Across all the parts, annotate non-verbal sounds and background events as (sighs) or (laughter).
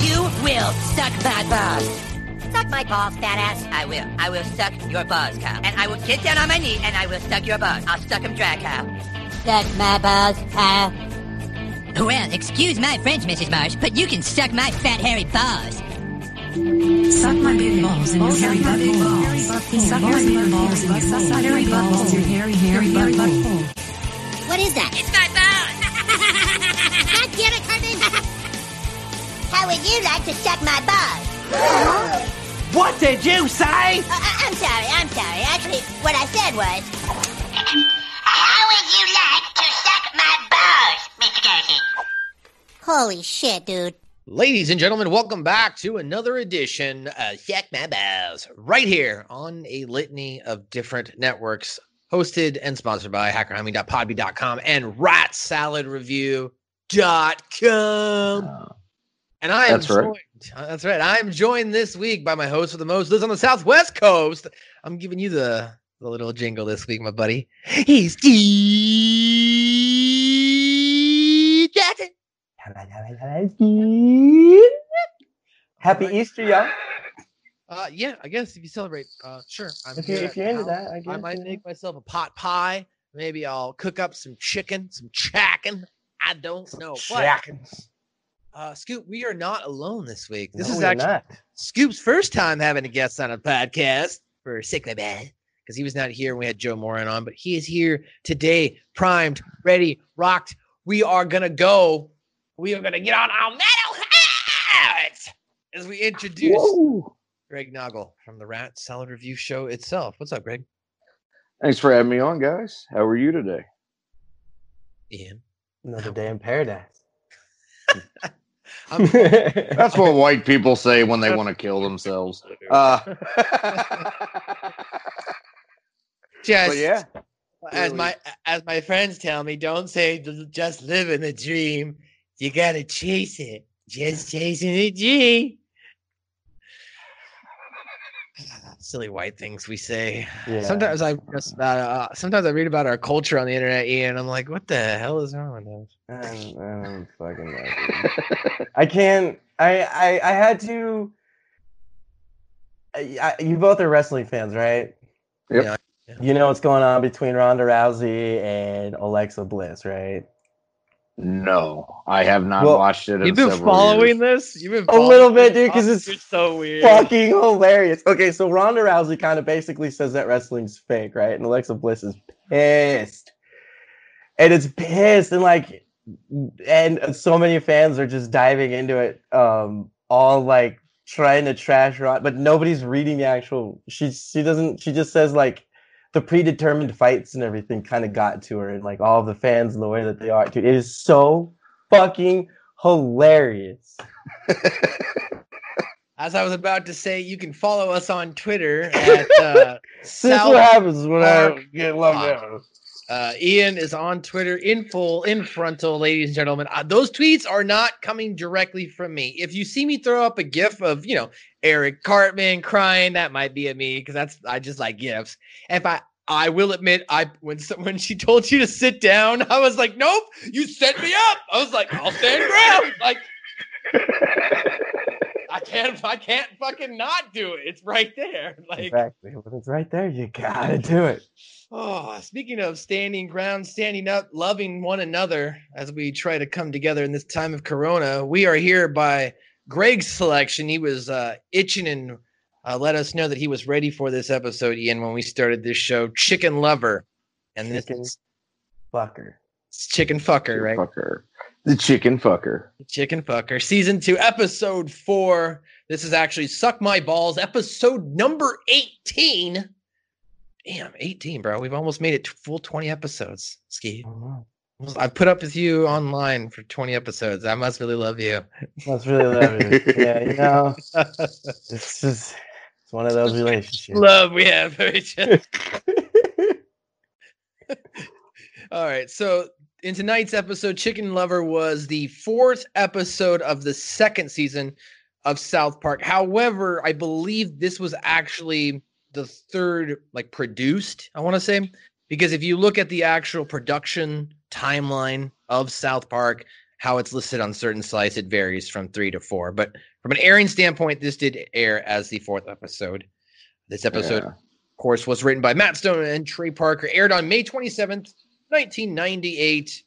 you will suck my balls. Suck my balls, fat ass. I will. I will suck your balls, Kyle. And I will get down on my knee and I will suck your balls. I'll suck them dry, Kyle. Suck my balls, Kyle. Well, excuse my French, Mrs. Marsh, but you can suck my fat hairy balls. Suck my big balls in your hairy butthole. Suck my big balls in your hairy butthole. Your hairy, hairy butthole. What is that? It's my balls! (laughs) God damn it, Cartman! (laughs) How would you like to suck my balls? What did you say? Uh, uh, I'm sorry, I'm sorry. Actually, what I said was... How would you like to suck my balls, Mr. Darcy? Holy shit, dude. Ladies and gentlemen, welcome back to another edition of Check My Balls, right here on a litany of different networks, hosted and sponsored by hackerhamin.podbean.com and ratsaladreview.com. And I am That's joined, uh, that's right. I'm joined this week by my host for the most lives on the Southwest Coast. I'm giving you the, the little jingle this week, my buddy. He's Steve Jackson. Happy Easter, y'all. Uh, yeah, I guess if you celebrate, uh, sure. I'm If, you, here if you're into now. that, I guess. I might yeah. make myself a pot pie. Maybe I'll cook up some chicken, some chicken. I don't know. But, Shackins. Uh, Scoop, we are not alone this week. This No, is actually not. Scoop's first time having a guest on a podcast for Sick My Bad because he was not here when we had Joe Moran on, but he is here today, primed, ready, rocked. We are gonna go. We are gonna get on our metal heads as we introduce Whoa. Greg Naugle from the Rat Salad Review Show itself. What's up, Greg? Thanks for having me on, guys. How are you today? Ian. Another day in paradise. (laughs) I'm, (laughs) That's what white people say when they want to kill themselves. Uh, (laughs) just but yeah, as really. my as my friends tell me, don't say just live in the dream. You gotta chase it. Just chasing the dream. Silly white things we say. Yeah. Sometimes I just about uh, sometimes I read about our culture on the internet, Ian. I'm like, what the hell is wrong with us? I don't, I don't fucking know. I can't. I, I I had to. I, I, you both are wrestling fans, right? Yep. Yeah. You know what's going on between Ronda Rousey and Alexa Bliss, right? No, I have not Well, watched it. In You've been following years. this. You've been A little bit, dude, because Oh, it's you're so weird. Fucking hilarious. Okay, so Ronda Rousey kind of basically says that wrestling's fake, right? And Alexa Bliss is pissed. And it's pissed and like and so many fans are just diving into it um all like trying to trash Ron but nobody's reading the actual she she doesn't she just says like the predetermined fights and everything kind of got to her and like all the fans and the way that they are dude it is so fucking hilarious (laughs) As I was about to say, you can follow us on Twitter at uh, (laughs) this is South what happens when i get loved Pod. out Uh, Ian is on Twitter in full, in frontal, ladies and gentlemen. Uh, those tweets are not coming directly from me. If you see me throw up a GIF of, you know, Eric Cartman crying, that might be at me because that's I just like GIFs. If I, I will admit, I when (laughs) when she told you to sit down, I was like, nope, you set me up. I was like, I'll stand ground. Like, I can't, I can't fucking not do it. It's right there. (laughs) Like, Exactly. When it's right there, you gotta do it. Oh, speaking of standing ground, standing up, loving one another as we try to come together in this time of Corona, we are here by Greg's selection. He was uh, itching and uh, let us know that he was ready for this episode, Ian, when we started this show, Chicken Lover. And this Chicken is fucker. it's Chicken Fucker, right? Fucker. The chicken fucker. Chicken Fucker, season two, episode four. This is actually Suck My Balls, episode number 18. Damn, 18, bro. We've almost made it to full 20 episodes, Ski. I put up with you online for 20 episodes. I must really love you. (laughs) That's really lovely. yeah, you know, (laughs) it's just it's one of those relationships. love we have for each other. (laughs) All right. So in tonight's episode, Chicken Lover was the fourth episode of the second season of South Park. However, I believe this was actually the third, like produced, I want to say, because if you look at the actual production timeline of South Park, how it's listed on certain sites, it varies from three to four. But from an airing standpoint, this did air as the fourth episode. This episode, Yeah. of course, was written by Matt Stone and Trey Parker, aired on May 27th, 1998.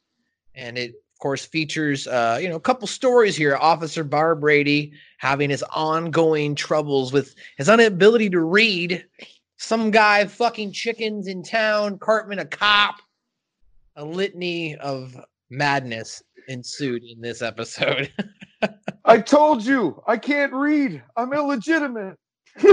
And it, of course, features, uh, you know, a couple stories here. Officer Barbrady having his ongoing troubles with his inability to read. Some guy fucking chickens in town, Cartman a cop. A litany of madness ensued in this episode. (laughs) I told you I can't read. I'm illegitimate. (laughs)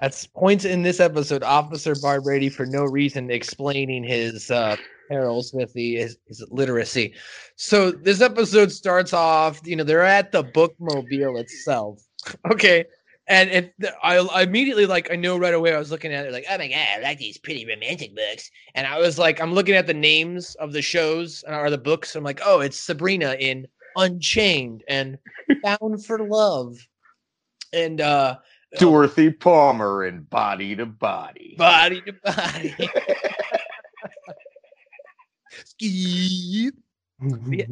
That's points in this episode. Officer Barbrady, for no reason, explaining his uh, perils with the his, his literacy. So this episode starts off. You know, they're at the bookmobile itself. (laughs) Okay, and it, I, I immediately like I know right away. I was looking at it like, oh my god, I like these pretty romantic books. And I was like, I'm looking at the names of the shows or the books. I'm like, oh, it's Sabrina in Unchained and (laughs) Bound for Love, and uh Dorothy Palmer in Body to Body. body to body. Skip. Yeah.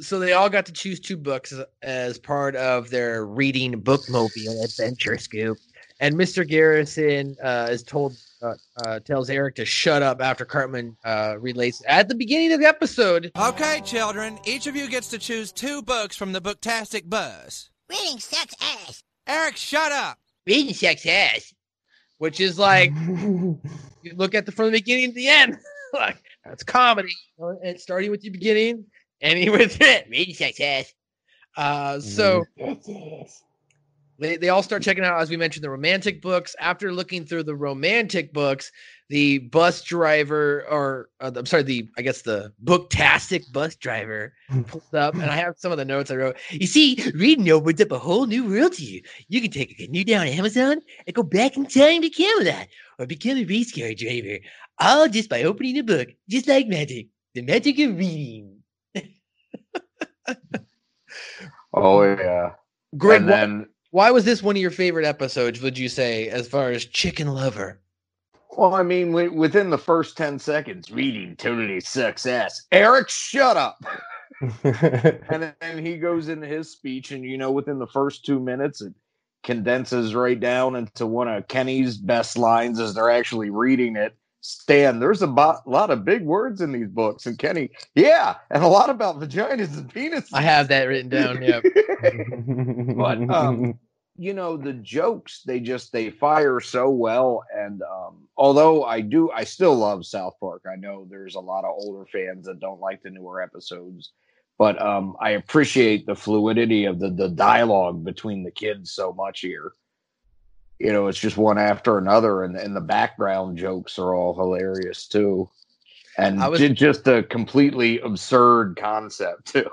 So they all got to choose two books as, as part of their reading bookmobile adventure scoop. And Mr. Garrison uh, is told uh, uh, tells Eric to shut up after Cartman uh, relays at the beginning of the episode. Okay, children, each of you gets to choose two books from the Booktastic Buzz. Reading sucks ass. Eric, shut up! Reading sex ass, which is like (laughs) you look at the from the beginning to the end. (laughs) like that's comedy. You and starting with the beginning, ending with (laughs) it. Reading ass. Uh, so they, they all start checking out, as we mentioned, the romantic books. After looking through the romantic books, the bus driver, or uh, I'm sorry, the I guess the booktastic bus driver pulls up, and I have some of the notes I wrote. You see, reading opens up a whole new world to you. You can take a canoe down Amazon and go back in time to Camelot, or become a race car driver, all just by opening a book, just like magic. The magic of reading. (laughs) Oh yeah. Greg, and why- then Why was this one of your favorite episodes, would you say, as far as Chicken Lover? well, I mean, wi- within the first ten seconds, reading totally sucks ass. Eric, shut up. (laughs) and then he goes into his speech, and you know, within the first two minutes, it condenses right down into one of Kenny's best lines as they're actually reading it. Stan, there's a bo- lot of big words in these books, and Kenny, yeah, and a lot about vaginas and penises. I have that written down. Yeah. (laughs) But, um, you know the jokes they just they fire so well and um although i do i still love south park i know there's a lot of older fans that don't like the newer episodes but um i appreciate the fluidity of the the dialogue between the kids so much here you know it's just one after another and, and the background jokes are all hilarious too and I was- ju- just a completely absurd concept too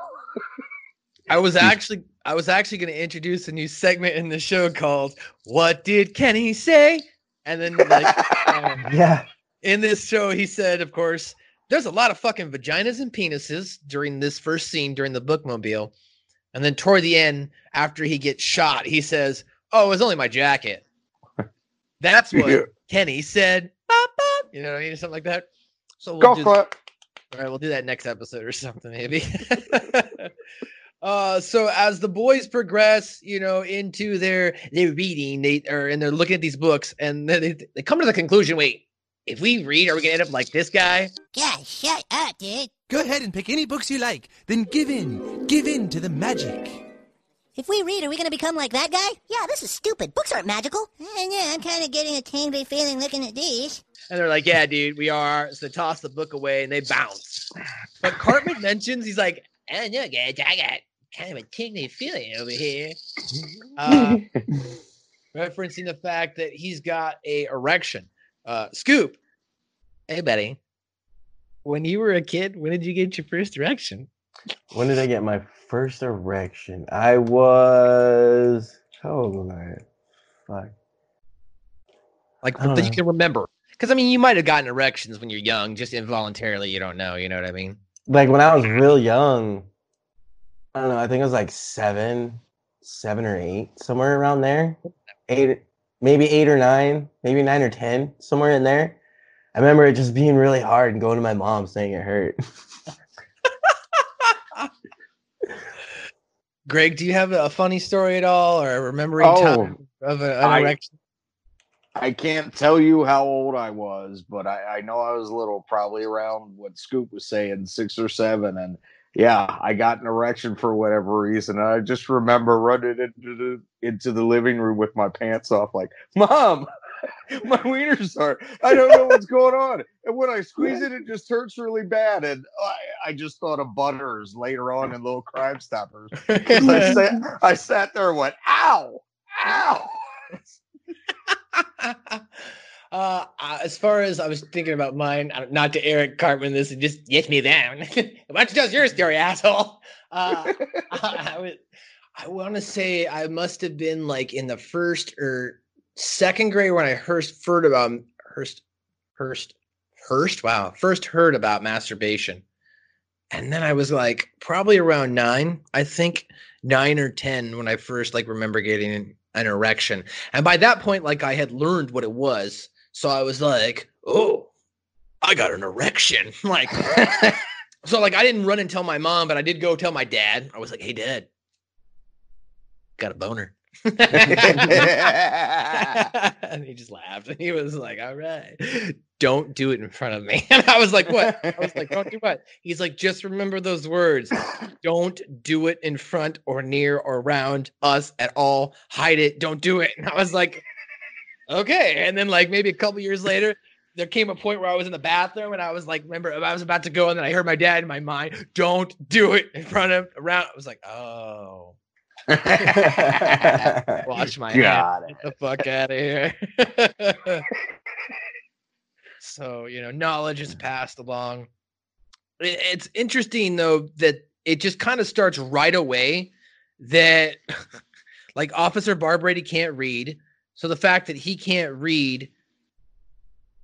I was actually I was actually going to introduce a new segment in the show called "What Did Kenny Say?" And then like um, (laughs) yeah. in this show, he said, of course, there's a lot of fucking vaginas and penises during this first scene during the bookmobile, and then toward the end, after he gets shot, he says, "Oh, it was only my jacket." That's what Yeah. Kenny said. Bop, bop, you know what I mean, something like that. So we'll go do- for it all right, we'll do that next episode or something, maybe. (laughs) uh, so as the boys progress, you know, into their their reading, they are and they're looking at these books, and then they, they come to the conclusion: wait, if we read, are we gonna end up like this guy? God, shut up, dude. Go ahead and pick any books you like. Then give in. Give in to the magic. If we read, are we going to become like that guy? Yeah, this is stupid. Books aren't magical. And yeah, I'm kind of getting a tingly feeling looking at these. And they're like, "Yeah, dude, we are." So they toss the book away and they bounce. But Cartman (laughs) mentions he's like, "I don't know, guys. I got kind of a tingly feeling over here," (laughs) uh, referencing the fact that he's got a erection. Uh, Scoop, hey, buddy, when you were a kid, when did you get your first erection? When did I get my first erection? I was how old was I? Fuck. Like I that you can remember. Because I mean, you might have gotten erections when you're young, just involuntarily. You don't know. You know what I mean? Like when I was real young, I don't know. I think it was like seven, seven or eight, somewhere around there. Eight, maybe eight or nine, maybe nine or ten, somewhere in there. I remember it just being really hard and going to my mom saying it hurt. (laughs) Greg, do you have a funny story at all, or a remembering Oh, time of an erection? I can't tell you how old I was, but I, I know I was a little, probably around what Scoop was saying, six or seven. And yeah, I got an erection for whatever reason. I just remember running into the into the living room with my pants off, like, Mom, (laughs) my wieners are I don't know what's going on. And when I squeeze it, it just hurts really bad. And I, I just thought of butters later on in little crime Stoppers. (laughs) I sat I sat there and went, Ow, ow. (laughs) uh, uh, as far as I was thinking about mine, not to Eric Cartman, this is just get me down. Why don't you tell us your story, asshole? Uh, I, I I want to say I must have been like in the first or second grade when I first heard about um, Hearst, Hearst, Hearst. Wow, first heard about masturbation, and then I was like probably around nine, I think nine or ten when I first like remember getting an, an erection, and by that point, like I had learned what it was, so I was like, oh, I got an erection, (laughs) like. So like I didn't run and tell my mom, but I did go tell my dad. I was like, "Hey, dad, got a boner." And he just laughed and he was like, All right, don't do it in front of me. (laughs) And I was like, What? I was like, Don't do what? He's like, Just remember those words. Don't do it in front or near or around us at all. Hide it. Don't do it. And I was like, Okay. And then, like, maybe a couple years later, there came a point where I was in the bathroom and I was like, remember, I was about to go, and then I heard my dad in my mind, don't do it in front of around. I was like, oh, (laughs) wash my Got hands. Get the fuck out of here. (laughs) so, you know, knowledge is passed along. It's interesting though that it just kind of starts right away that (laughs) like Officer Barbrady can't read. So the fact that he can't read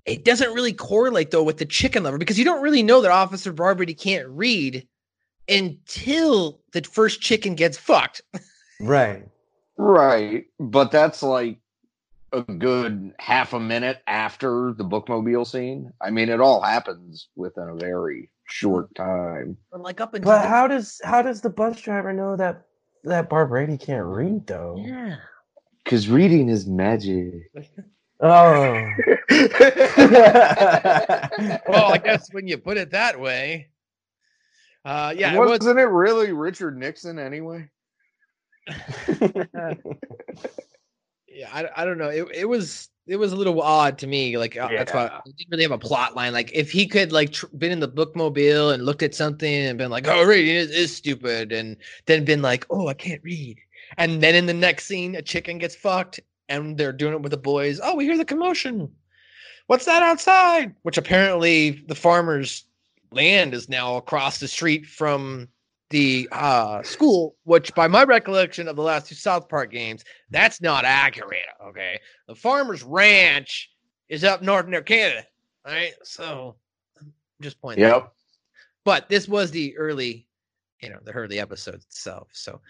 it doesn't really correlate though with the chicken lover because you don't really know that Officer Barbrady can't read until the first chicken gets fucked. (laughs) right. Right. But that's like a good half a minute after the bookmobile scene. I mean, it all happens within a very short time. Or like up until But the- how does how does the bus driver know that that Barbrady can't read though? yeah. Because reading is magic. (laughs) Oh. (laughs) Well, I guess when you put it that way. Uh yeah, was Wasn't it really Richard Nixon anyway? (laughs) yeah, I, I don't know. It, it was it was a little odd to me. Like uh, that's why I didn't really have a plot line. Like if he could like tr- been in the bookmobile and looked at something and been like, "Oh, reading is, is stupid," and then been like, "Oh, I can't read," and then in the next scene, a chicken gets fucked and they're doing it with the boys. Oh, we hear the commotion. What's that outside? Which apparently the farmer's land is now across the street from the uh, school, which by my recollection of the last two South Park games, that's not accurate. Okay. The farmer's ranch is up north near Canada. All right. So I'm just pointing that out. Yep. But this was the early, you know, the early episode itself. So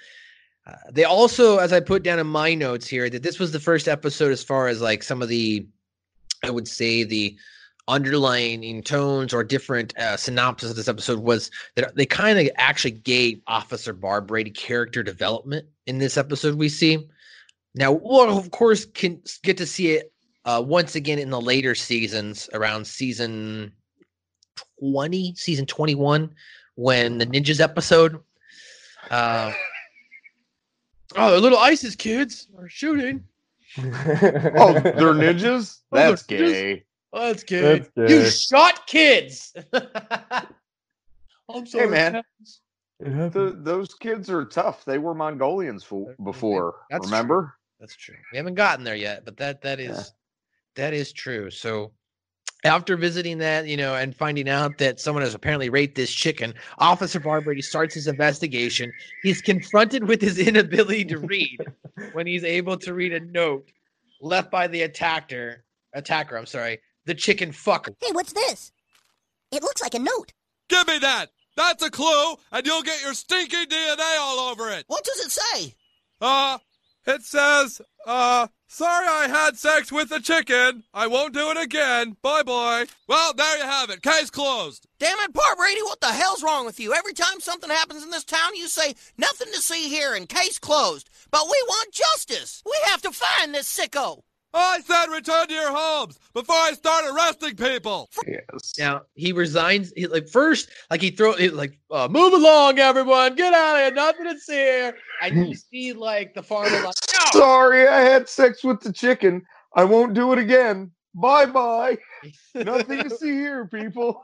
uh, they also, as I put down in my notes here, that this was the first episode as far as like some of the, I would say the underlying tones or different uh, synopsis of this episode was that they kind of actually gave Officer Barbrady character development in this episode. We see now, we'll of course can get to see it uh, once again in the later seasons, around season 20, season 21, when the ninjas episode. Uh, oh, the little ISIS kids are shooting. (laughs) oh, they're ninjas. Oh, they're That's ninjas? gay. Oh, that's good. That's You shot kids. (laughs) I'm sorry, man. Caps. It happened. Th those kids are tough. They were Mongolians fo- They're- before. that's remember? That's true. We haven't gotten there yet, but that that is Yeah. that is true. So after visiting that, you know, and finding out that someone has apparently raped this chicken, Officer Barbrady starts his investigation. He's confronted with his (laughs) inability to read when he's able to read a note left by the attacker. Attacker, I'm sorry, the chicken fucker. Hey, what's this? It looks like a note. Give me that. That's a clue, and you'll get your stinky DNA all over it. What does it say? Uh, it says, uh, sorry I had sex with a chicken. I won't do it again. Bye bye. Well, there you have it. Case closed. Damn it, Barbrady, what the hell's wrong with you? Every time something happens in this town, you say, nothing to see here and case closed. But we want justice. We have to find this sicko. I said return to your homes before I start arresting people. Yes. Now he resigns. He, like first, like he throw he, like uh, move along, everyone, get out of here, nothing to see here. And you see like the farmer like, no, (laughs) Sorry, I had sex with the chicken. I won't do it again. Bye bye. (laughs) Nothing to see here, people.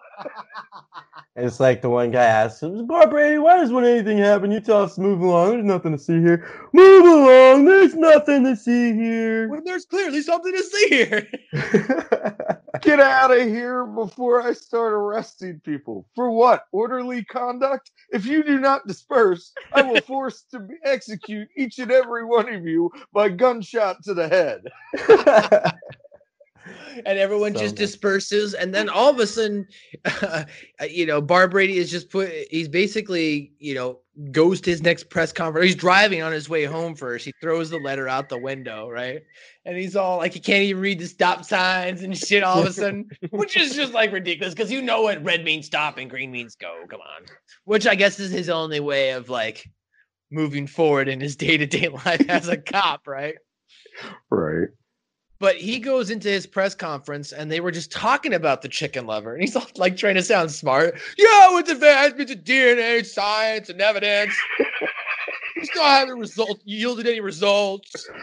It's like the one guy asks, Barbrady, why does when anything happen, you tell us to move along? There's nothing to see here. Move along. There's nothing to see here. when there's clearly something to see here. (laughs) Get out of here before I start arresting people. For what? Orderly conduct? If you do not disperse, I will (laughs) force to be- execute each and every one of you by gunshot to the head. (laughs) and everyone So just disperses and then all of a sudden (laughs) uh, you know barbrady is just put he's basically you know goes to his next press conference he's driving on his way home first he throws the letter out the window right? And he's all like he can't even read the stop signs and shit all of a sudden (laughs) which is just like ridiculous because you know what red means stop and green means go come on. Which i guess is his only way of like moving forward in his day-to-day (laughs) life as a cop right? Right. But he goes into his press conference and they were just talking about the chicken lover. And he's (laughs) all, like trying to sound smart. Yeah, with advancements in DNA, science, and evidence, we still haven't result yielded any results. And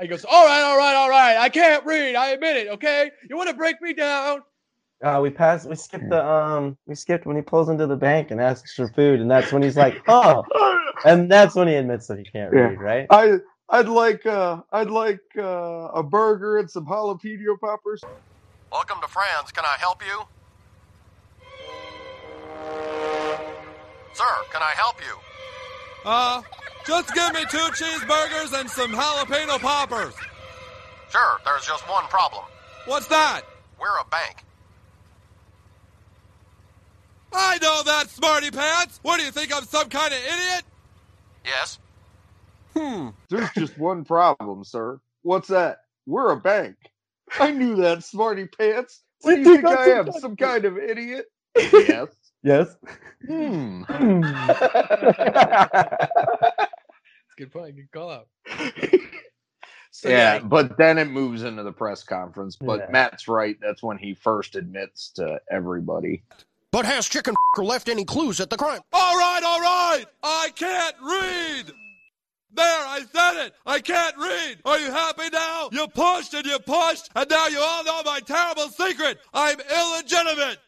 he goes, All right, all right, all right. I can't read. I admit it. Okay. You want to break me down? Uh, we passed. We skipped the um. We skipped when he pulls into the bank and asks for food, and that's when he's like, "Oh," and that's when he admits that he can't Yeah. read, right? I I'd like uh I'd like uh, a burger and some jalapeno poppers. Welcome to France. Can I help you? Sir, can I help you? Uh, just give me two cheeseburgers and some jalapeno poppers. Sure, there's just one problem. What's that? We're a bank. I know that, smarty pants. What do you think? I'm some kind of idiot? Yes. Hmm. There's just one problem, sir. What's that? We're a bank. I knew that, smarty pants. What do you think I am? Some kind of idiot? (laughs) Yes. Yes. Hmm. (laughs) It's good point. Good call out. (laughs) So, yeah, but then it moves into the press conference. But Yeah. Matt's right. That's when he first admits to everybody. But has Chicken left any clues at the crime? All right, all right. I can't read. There, I said it. I can't read. Are you happy now? You pushed and you pushed, and now you all know my terrible secret. I'm illegitimate.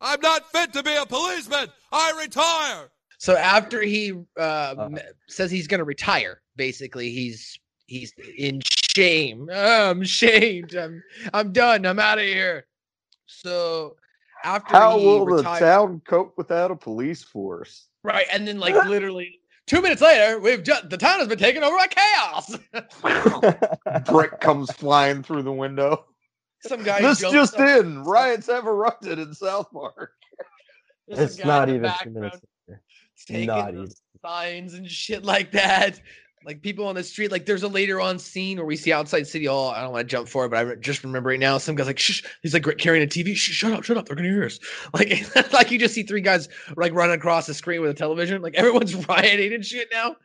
I'm not fit to be a policeman. I retire. So after he uh, Uh-huh. says he's going to retire, basically he's he's in shame. Oh, I'm shamed. I'm I'm done. I'm out of here. So after How he will the town cope without a police force? right, and then like literally two minutes later, we've just the town has been taken over by chaos. (laughs) Brick comes flying through the window. Some guy this just up- in: riots have erupted in South Park. there's it's not even two minutes. later. taking Not even. signs and shit like that. Like people on the street, like there's a later on scene where we see outside City Hall. I don't want to jump forward, but I just remember right now. Some guy's like, "Shh!" He's like carrying a TV. Shh, shut up, shut up! They're gonna hear us. (laughs) Like, (laughs) like you just see three guys like running across the screen with a television. Like (laughs) everyone's rioting and shit now,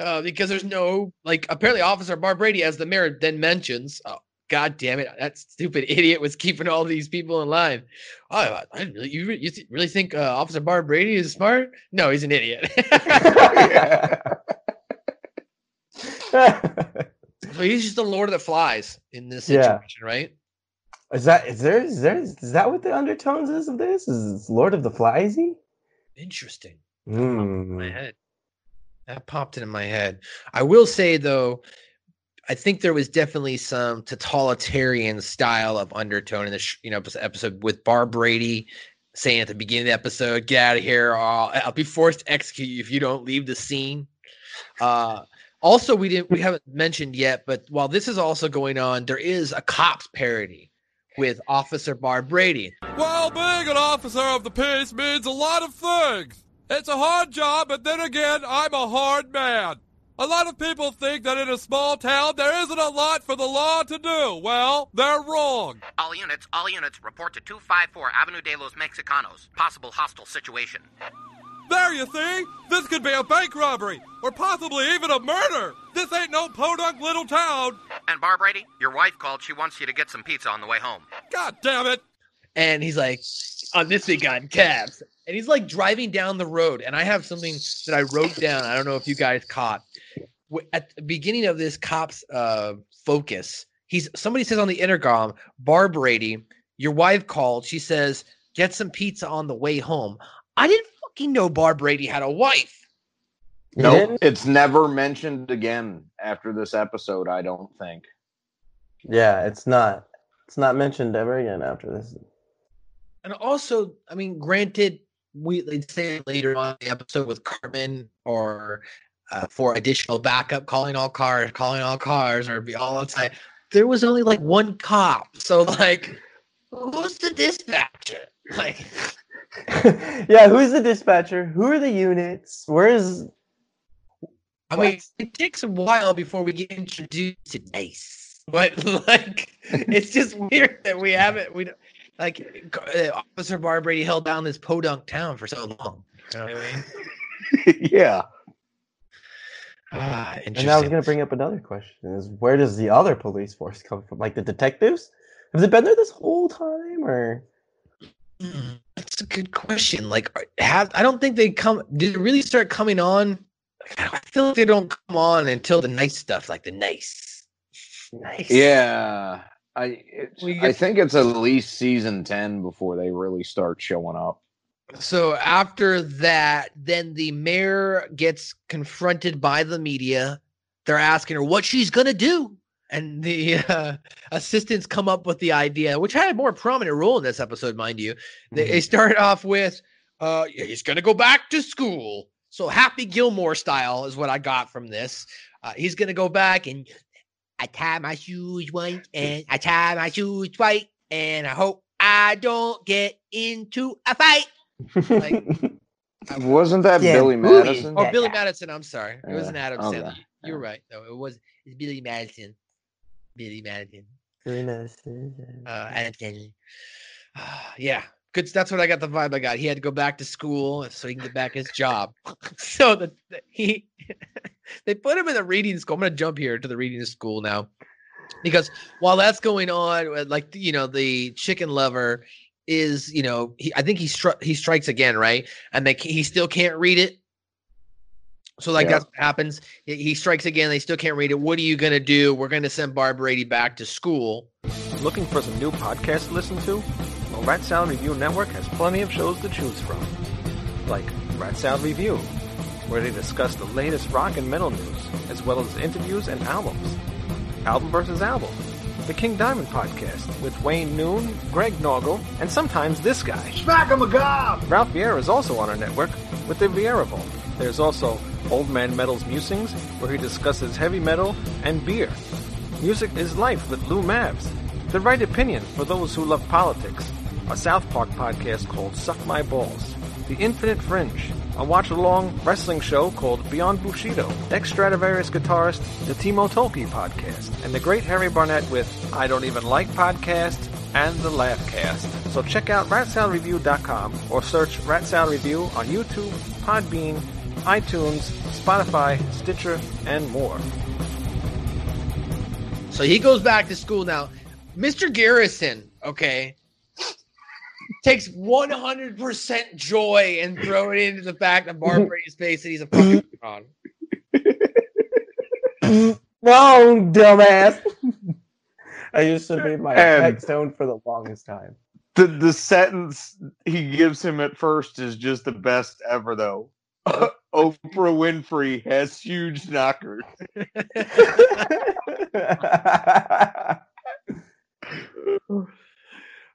uh, because there's no like. Apparently, Officer Barbrady, as the mayor then mentions, oh, God damn it! That stupid idiot was keeping all these people in line. Oh, I really, you, you really think uh, Officer Barbrady is smart? No, he's an idiot. (laughs) so he's just the Lord of the Flies in this Yeah. situation, right? Is that is there is there is that what the undertones is of this? Is Lord of the Fliesy? Interesting. Hmm. my head. That popped into my head. I will say though, I think there was definitely some totalitarian style of undertone in this, you know, episode with Barbrady saying at the beginning of the episode, "Get out of here! Or I'll, I'll be forced to execute you if you don't leave the scene." Uh, also, we didn't we haven't mentioned yet, but while this is also going on, there is a cops parody with Officer Barbrady. Well, being an officer of the peace means a lot of things. It's a hard job, but then again, I'm a hard man. A lot of people think that in a small town there isn't a lot for the law to do. Well, they're wrong. All units, all units, report to 254 Avenue de los Mexicanos. Possible hostile situation. There you see, this could be a bank robbery, or possibly even a murder. This ain't no podunk little town. And Barbrady, your wife called. She wants you to get some pizza on the way home. God damn it. and he's like, on this week on cabs. And he's like driving down the road. And I have something that I wrote down. I don't know if you guys caught. At the beginning of this cop's uh, focus, he's somebody says on the intercom, Barbrady, your wife called. She says, get some pizza on the way home. I didn't fucking know Barbrady had a wife. You Nope, it's never mentioned again after this episode. I don't think. Yeah, it's not. It's not mentioned ever again after this. And also, I mean, granted, we they'd say it later on in the episode with Cartman or uh, for additional backup, calling all cars, calling all cars, or be all the time. There was only like one cop, so like, who's the dispatcher? Like, (laughs) yeah, who's the dispatcher? Who are the units? Where is I mean, it takes a while before we get introduced to Nice, but (laughs) like, it's just weird that we haven't. We don't like uh, Officer Barbrady held down this podunk town for so long. You know what I mean? (laughs) yeah. Ah, And I was going to bring up another question: Is where does the other police force come from? Like the detectives? Have they been there this whole time, or Mm-hmm. That's a good question. Like, uh, have I don't think they come. Did it really start coming on? I feel like they don't come on until the nice stuff, like the nice, nice. Yeah. I it's, We I think it's at least season ten before they really start showing up. So after that, then the mayor gets confronted by the media. They're asking her what she's gonna do, and the uh, assistants come up with the idea, which had a more prominent role in this episode, mind you. They, they start off with, uh, "He's gonna go back to school." So Happy Gilmore style is what I got from this. Uh, he's gonna go back and I tie my shoes white and I tie my shoes white and I hope I don't get into a fight. Like, (laughs) Wasn't that Yeah, Billy Madison? Oh, Billy? Madison. I'm sorry. It wasn't an Adam okay, Sandler. You're right. No, it was it's Billy Madison. Billy Madison. Very nice. Uh, Adam Sandler. (sighs) yeah, good. That's what I got the vibe I got. He had to go back to school so he can get back his job. (laughs) so the, the- he (laughs) they put him in the reading school. I'm gonna jump here to the reading school now because while that's going on, uh, like you know, the chicken lover is you know he, I think he stri- he strikes again, right? And they he still can't read it. So like Yeah. that's what happens. He, he strikes again. They still can't read it. What are you gonna do? We're gonna send Barbrady back to school. Looking for some new podcasts to listen to? Well, Rat Salad Review Network has plenty of shows to choose from. Like Rat Salad Review, where they discuss the latest rock and metal news, as well as interviews and albums. Album versus Album, the King Diamond Podcast, with Wayne Noon, Greg Naugle, and sometimes this guy. Smack him a gob! Ralph Vieira is also on our network with the Vieira Vault. There's also Old Man Metal's Musings, where he discusses heavy metal and beer. Music is Life with Lou Mavs. The Right Opinion for those who love politics. A South Park podcast called Suck My Balls. The Infinite Fringe. A watch-along wrestling show called Beyond Bushido. Ex-Stratovarius guitarist, the Timo Tolkki podcast. And the great Harry Barnett with I Don't Even Like Podcast and the Laughcast. So check out ratsaladreview.com or search Rat Review on YouTube, Podbean, iTunes, Spotify, Stitcher, and more. So he goes back to school now. Mr. Garrison, okay, takes 100% joy and throw it into the fact that Barbrady's face that he's a fucking moron. Wrong, dumbass. I used to be my And- head stone for the longest time. The the sentence he gives him at first is just the best ever, though. (laughs) Oprah Winfrey has huge knockers. (laughs)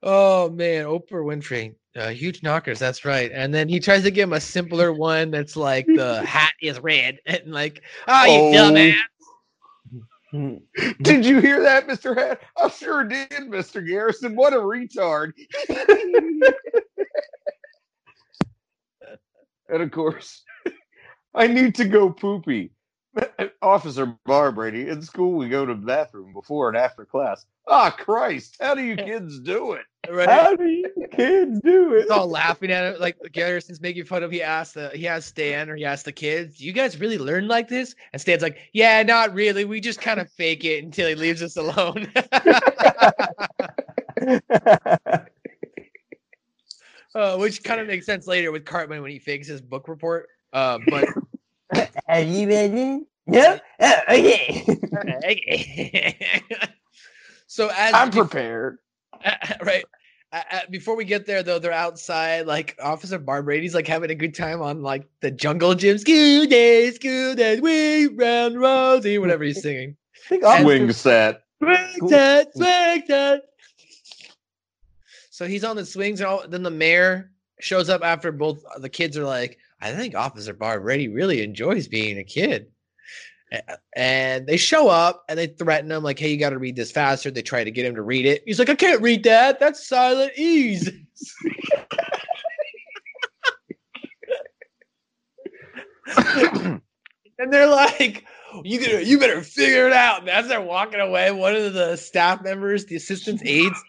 Oh man, Oprah Winfrey, uh, huge knockers. That's right. And then he tries to give him a simpler one that's like the (laughs) hat is red (laughs) and like, oh, you Oh. dumbass. Did you hear that, Mr. Hat? I sure did, Mr. Garrison. What a retard. and of course, I need to go poopy. (laughs) Officer Barbrady, in school we go to the bathroom before and after class. Ah, Christ, how do you kids do it? Right. How do you kids do it? He's all laughing at it, like Garrison's making fun of. He asked the he asked Stan or he asked the kids, "Do "You guys really learn like this?" And Stan's like, "Yeah, not really. We just kind of fake it until he leaves us alone." (laughs) (laughs) uh, which kind of makes sense later with Cartman when he fakes his book report. Uh, but (laughs) Are you ready? No? Oh, okay. (laughs) (laughs) so as I'm prepared. right. Uh, uh, before we get there, though, they're outside. Like Officer Barbrady's like having a good time on like the jungle gym. School day, school day, we round Rosie, whatever he's singing. Swing set. Swing set, swing set. So he's on the swings, and all, then the mayor shows up after both the kids are like, I think Officer Barbrady really enjoys being a kid. And they show up and they threaten him, like, hey, you got to read this faster. They try to get him to read it. He's like, I can't read that. That's silent ease. (laughs) and they're like, you gotta, you better figure it out. And as they're walking away, one of the staff members, the assistant's aides,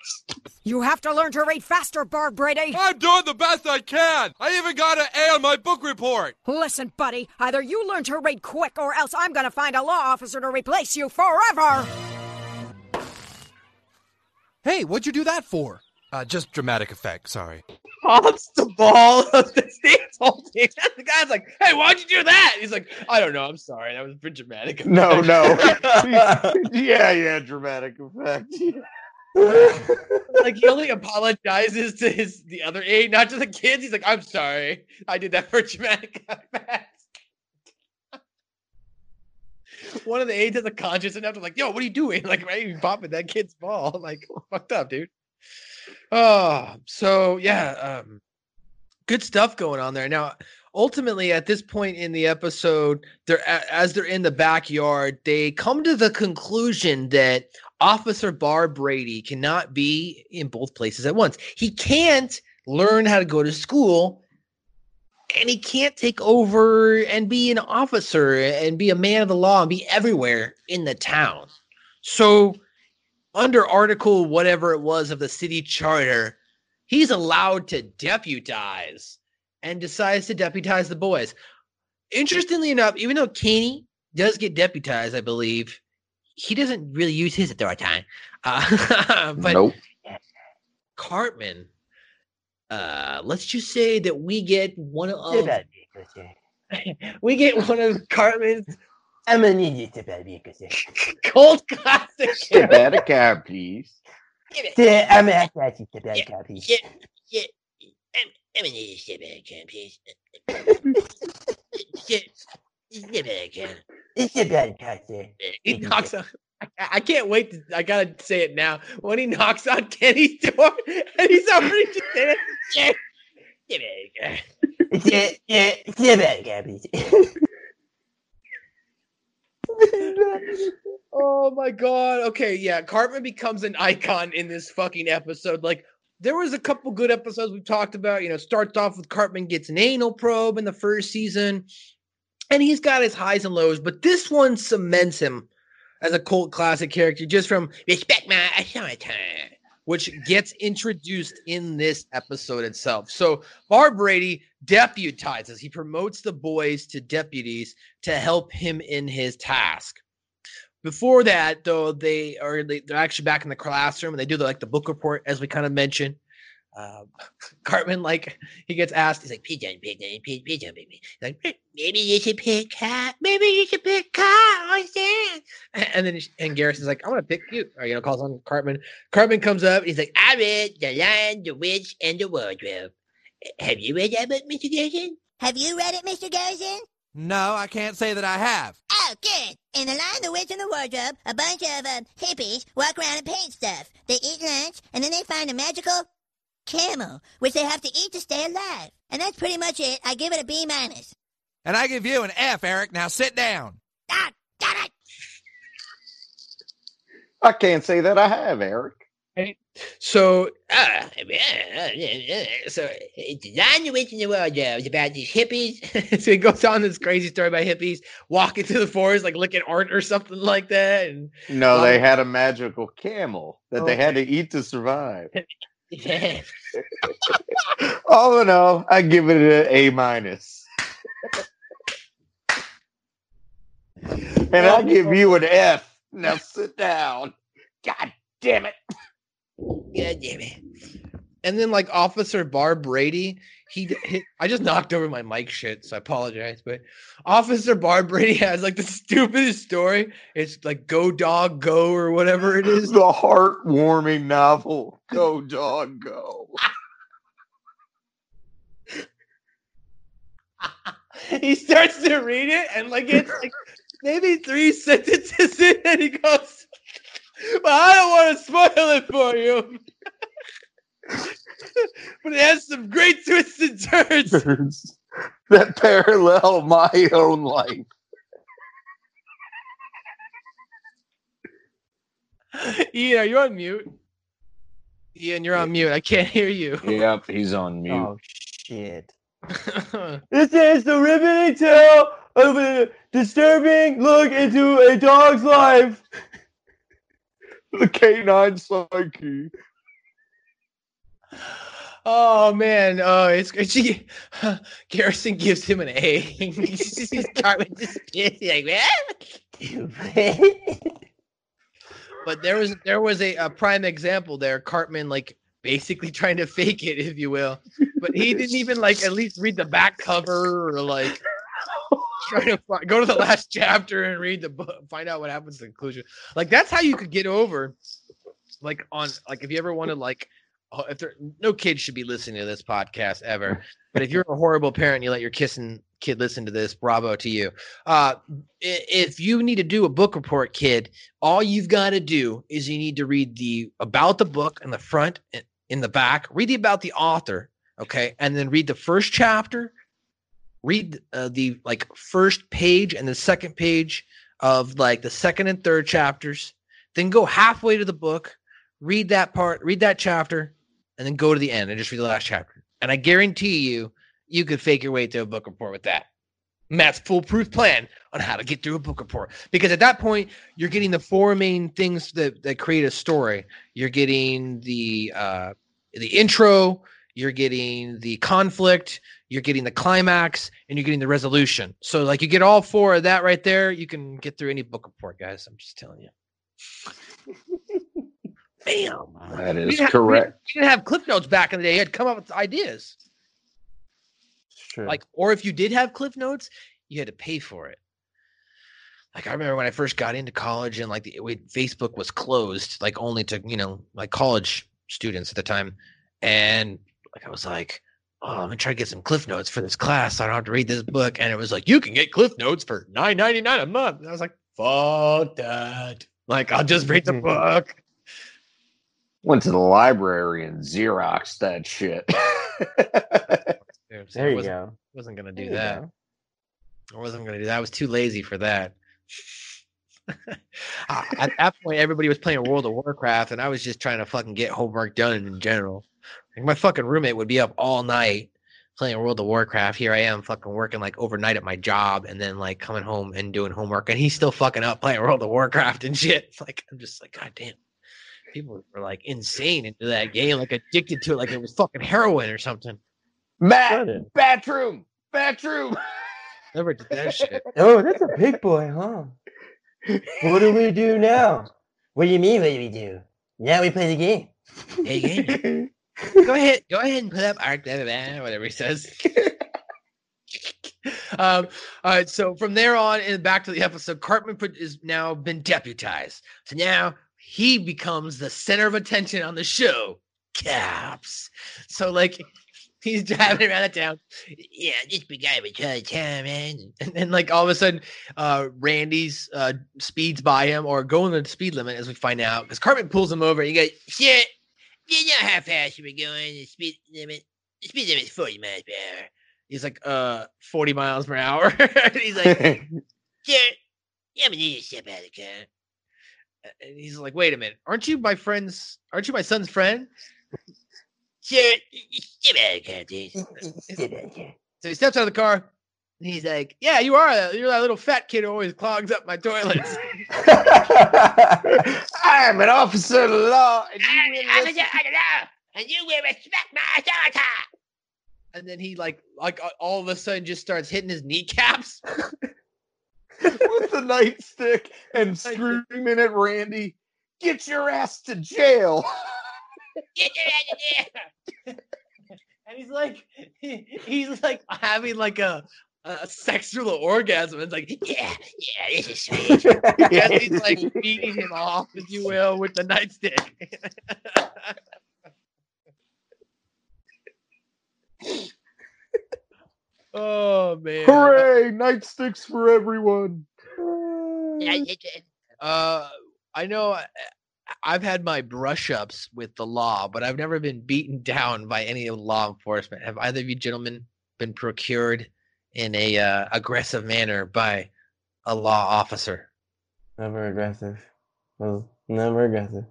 You have to learn to read faster, Barbrady. I'm doing the best I can. I even got an A on my book report. Listen, buddy, either you learn to read quick or else I'm gonna find a law officer to replace you forever. Hey, what'd you do that for? Uh, just dramatic effect, sorry. pops the ball (laughs) of the stands holding. And (laughs) the guy's like, hey, why'd you do that? He's like, I don't know. I'm sorry. That was pretty dramatic. No, effect." no. (laughs) yeah, yeah, dramatic effect. like he only apologizes to his the other aide, not to the kids. He's like, I'm sorry. I did that for dramatic effect. One of the aides has a conscience enough to like, yo, what are you doing? Like, right? You popping that kid's ball. Like, fucked up, dude. Oh, so yeah, um, good stuff going on there. Now, ultimately, at this point in the episode, they're as they're in the backyard, they come to the conclusion that Officer Barbrady cannot be in both places at once. He can't learn how to go to school, and he can't take over and be an officer and be a man of the law and be everywhere in the town. So, under Article whatever it was of the city charter, he's allowed to deputize and decides to deputize the boys. Interestingly enough, even though Kenny does get deputized, I believe, he doesn't really use his at the right time. Uh, (laughs) but Nope. Cartman, uh, let's just say that we get one of (laughs) we get one of Cartman's I'm gonna need you to be cold classic. Step out of cab, please. I'm gonna ask you to be please. Yeah, yeah. I'm, I'm gonna need to step back, can please. Step, step back, can. It's a bad person. He knocks on. I, I can't wait. To, I gotta say it now. When he knocks on Kenny's door (laughs) and he's already just in it. Yeah. Step back. Yeah, yeah, step back, please. Oh my god. Okay, yeah. Cartman becomes an icon in this fucking episode. Like, there was a couple good episodes we've talked about. You know, starts off with Cartman gets an anal probe in the first season, and he's got his highs and lows, but this one cements him as a cult classic character just from respect my which gets introduced in this episode itself. So Barbrady deputizes, he promotes the boys to deputies to help him in his task. Before that, though, they are they, they're actually back in the classroom and they do the, like the book report as we kind of mentioned. Uh, (laughs) Cartman, like he gets asked, he's like, "Pigeon, pigeon, pigeon, pigeon, baby." He's like, maybe you should pick cat. Maybe you should pick cat. I said. And then and Garrison's like, "I want to pick you." Or you know, calls on Cartman. Cartman comes up. He's like, "I read the Lion, the Witch, and the Wardrobe." Have you read that book, Mr. Garrison? Have you read it, Mr. Garrison? No, I can't say that I have. Oh, good. In The Lion, the Witch, and the Wardrobe, a bunch of uh, hippies walk around and paint stuff. They eat lunch, and then they find a magical camel, which they have to eat to stay alive. And that's pretty much it. I give it a B minus. And I give you an F, Eric. Now sit down. Ah, got it. I can't say that I have, Eric. So, uh, (laughs) so it's Lion, the Witch, and the Wardrobe is about these hippies. (laughs) so he goes on this crazy story about hippies walking through the forest, like looking art or something like that. And No, Um, they had a magical camel that they had to eat to survive. (laughs) yeah. (laughs) All in all, I give it an A minus. and I give you an F. Now sit down. God damn it. God damn it. And then like Officer Barbrady, he, he I just knocked over my mic shit, so I apologize. But Officer Barbrady (laughs) has like the stupidest story. It's like Go Dog Go or whatever it is. The heartwarming novel. Go, dog, go. (laughs) he starts to read it and like it's like maybe three sentences in and he goes, But I don't want to spoil it for you. (laughs) (laughs) but it has some great twists and turns. that parallel my own life. Ian, are you on mute? Ian, you're on mute. I can't hear you. Yep, he's on oh, mute. Oh shit. (laughs) This is the riveting tale of a disturbing look into a dog's life. (laughs) The canine psyche. Oh man, oh it's she (laughs) Garrison gives him an A. (laughs) He's Cartman just (laughs) like "What?" But there was there was a, a prime example there. Cartman like basically trying to fake it, if you will. But he didn't even like at least read the back cover or like try to fi- go to the last chapter and read the book, find out what happens to the conclusion. Like that's how you could get over like on like if you ever wanted like if there no kid should be listening to this podcast ever. (laughs) But if you're a horrible parent and you let your kissing kid listen to this bravo to you. Uh if you need to do a book report kid all you've got to do is you need to read the about the book in the front and in the back. Read the about the author okay? And then read the first chapter. Read uh, the like first page and the second page of like the second and third chapters. Then go halfway to the book. Read that part read that chapter and then go to the end and just read the last chapter. And i guarantee you you could fake your way to a book report with that. Matt's foolproof plan on how to get through a book report. Because at that point you're getting the four main things that that create a story. You're getting the uh the intro you're getting the conflict you're getting the climax and you're getting the resolution. So like you get all four of that right there you can get through any book report guys. I'm just telling you bam. That We is have- correct. we didn't have clip notes back in the day. You had to come up with ideas. True. like or if you did have cliff notes you had to pay for it. Like i remember when i first got into college and like the we, facebook was closed like only to you know like college students at the time. And like i was like oh i'm gonna try to get some cliff notes for this class. So i don't have to read this book. And it was like you can get cliff notes for 9.99 a month. And i was like fuck that. Like i'll just read the (laughs) book Went to the library and Xerox that shit. (laughs) So There I you wasn't, go. wasn't gonna do you that go. I wasn't gonna do that. I was too lazy for that. (laughs) At that point, everybody was playing World of Warcraft, and I was just trying to fucking get homework done in general. Like my fucking roommate would be up all night playing World of Warcraft. Here I am, fucking working like overnight at my job, and then like coming home and doing homework, and he's still fucking up playing World of Warcraft and shit. (laughs) Like I'm just like, god damn. People were like insane into that game, like addicted to it, like it was fucking heroin or something. Matt, bathroom, bathroom. (laughs) Never did that shit. Oh, that's a big boy, huh? what do we do now? What do you mean? What do we do? Now we play the game. Hey, game. (laughs) go ahead, go ahead and put up arc, blah, blah, blah, whatever he says. (laughs) um, all right, so from there on and back to the episode, Cartman put, is now been deputized. So now he becomes the center of attention on the show. Caps. So like (laughs) he's driving around the town. Yeah, this big guy was trying to man. And then like all of a sudden, uh Randy's uh speeds by him or going the speed limit as we find out because Cartman pulls him over and he goes, Shit, you know how fast you were going. The speed limit the speed limit is 40 miles per hour. He's like, uh, 40 miles per hour. (laughs) he's like, (laughs) yeah, yeah, I'm gonna need to step out of the car. A- And he's like, wait a minute, aren't you my friend's, aren't you my son's friend? Sure, step out of the car, dude. So he steps out of the car and he's like, yeah, you are. You're that little fat kid who always clogs up my toilets. (laughs) (laughs) I am an officer of the law, and you will listen- And you will respect my authority. and then he like, like uh, all of a sudden just starts hitting his kneecaps. (laughs) (laughs) with the nightstick (laughs) and screaming at Randy, "Get your ass to jail!" (laughs) Get your out of there. and he's like he, he's like having like a a sexual orgasm. It's like, yeah, yeah, this is sweet. yes, he's like beating him off, if you will, with the nightstick. Oh man. Hooray! Nightsticks for everyone. Yeah, Uh, I know I- I've had my brush ups with the law, but I've never been beaten down by any of law enforcement. Have either of you gentlemen been procured in a uh, aggressive manner by a law officer? Never aggressive. Was never aggressive.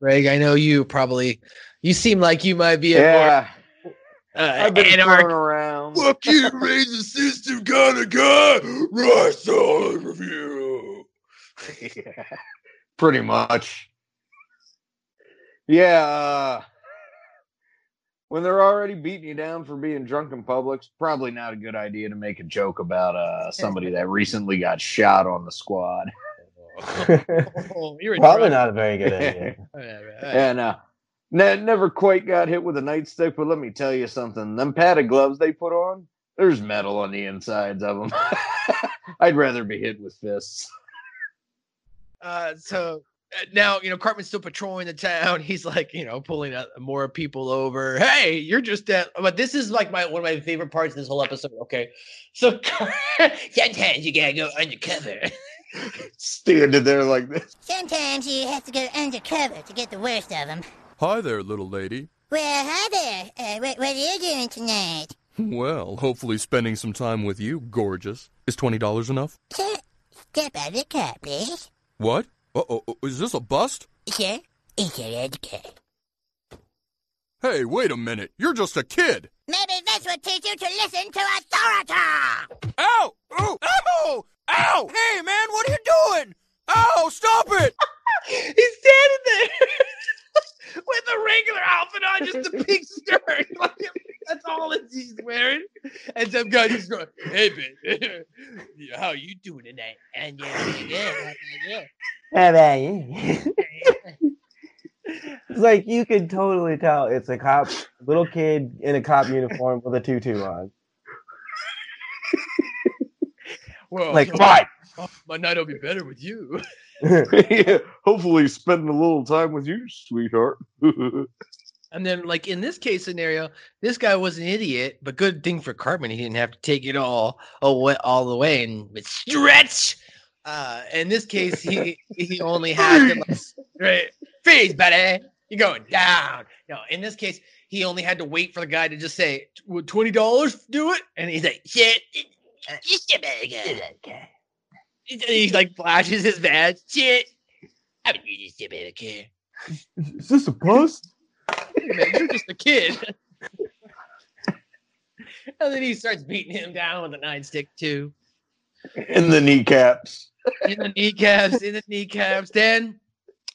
Greg, I know you probably. You seem like you might be a Yeah, more uh, I've been anarch- thrown around. Fuck you, raise the system kind of guy. Rat Salad Review. yeah, pretty much. Yeah. Uh, when they're already beating you down for being drunk in public, it's probably not a good idea to make a joke about uh, somebody that recently got shot on the squad. (laughs) (laughs) Oh, you're Probably drunk- not a very good (laughs) idea. Whatever. And uh, ne- never quite got hit with a nightstick, but let me tell you something. Them padded gloves they put on, there's metal on the insides of them. (laughs) I'd rather be hit with fists. Uh, so uh, now you know Cartman's still patrolling the town. (laughs) He's like you know pulling uh, more people over. Hey, you're just at. But this is like my one of my favorite parts of this whole episode. Okay, so (laughs) sometimes you gotta go undercover. Standing there like this. Sometimes you have to go undercover to get the worst of them. Hi there, little lady. Well, hi there. Uh, what, what are you doing tonight? Well, hopefully spending some time with you, gorgeous. Is $20 enough? Sir, step out of the car, please. What? Uh-oh, is this a bust? Sir, enter the car. Hey, wait a minute. You're just a kid. Maybe this will teach you to listen to authority. Ow! Ooh! Ammo! Ow! Hey, man, what are you doing? Ow! Stop it! (laughs) He's standing there (laughs) with a regular outfit on, just a pink shirt. That's all that he's wearing. And some guy just going, "Hey, man, (laughs) how you doing tonight?" And yeah, yeah, yeah. How about you? it's like you can totally tell it's a cop, little kid in a cop uniform with a tutu on. Well, Like, so- oh, my night will be better with you. (laughs) yeah, (laughs) hopefully spending a little time with you, sweetheart. (laughs) And then, like in this case scenario, this guy was an idiot, but good thing for Cartman, he didn't have to take it all away, all the way and stretch. Uh, in this case, he he only had to like, right freeze, buddy. You're going down. No, in this case, he only had to wait for the guy to just say, "Would twenty dollars do it?" And he's like, "Shit." You step out of car. He like flashes his badge. Shit. I would really step out of the car. Is this a? Hey, man, you're just a kid. and then he starts beating him down with a nine stick too. In the kneecaps. In the kneecaps, in the kneecaps. Then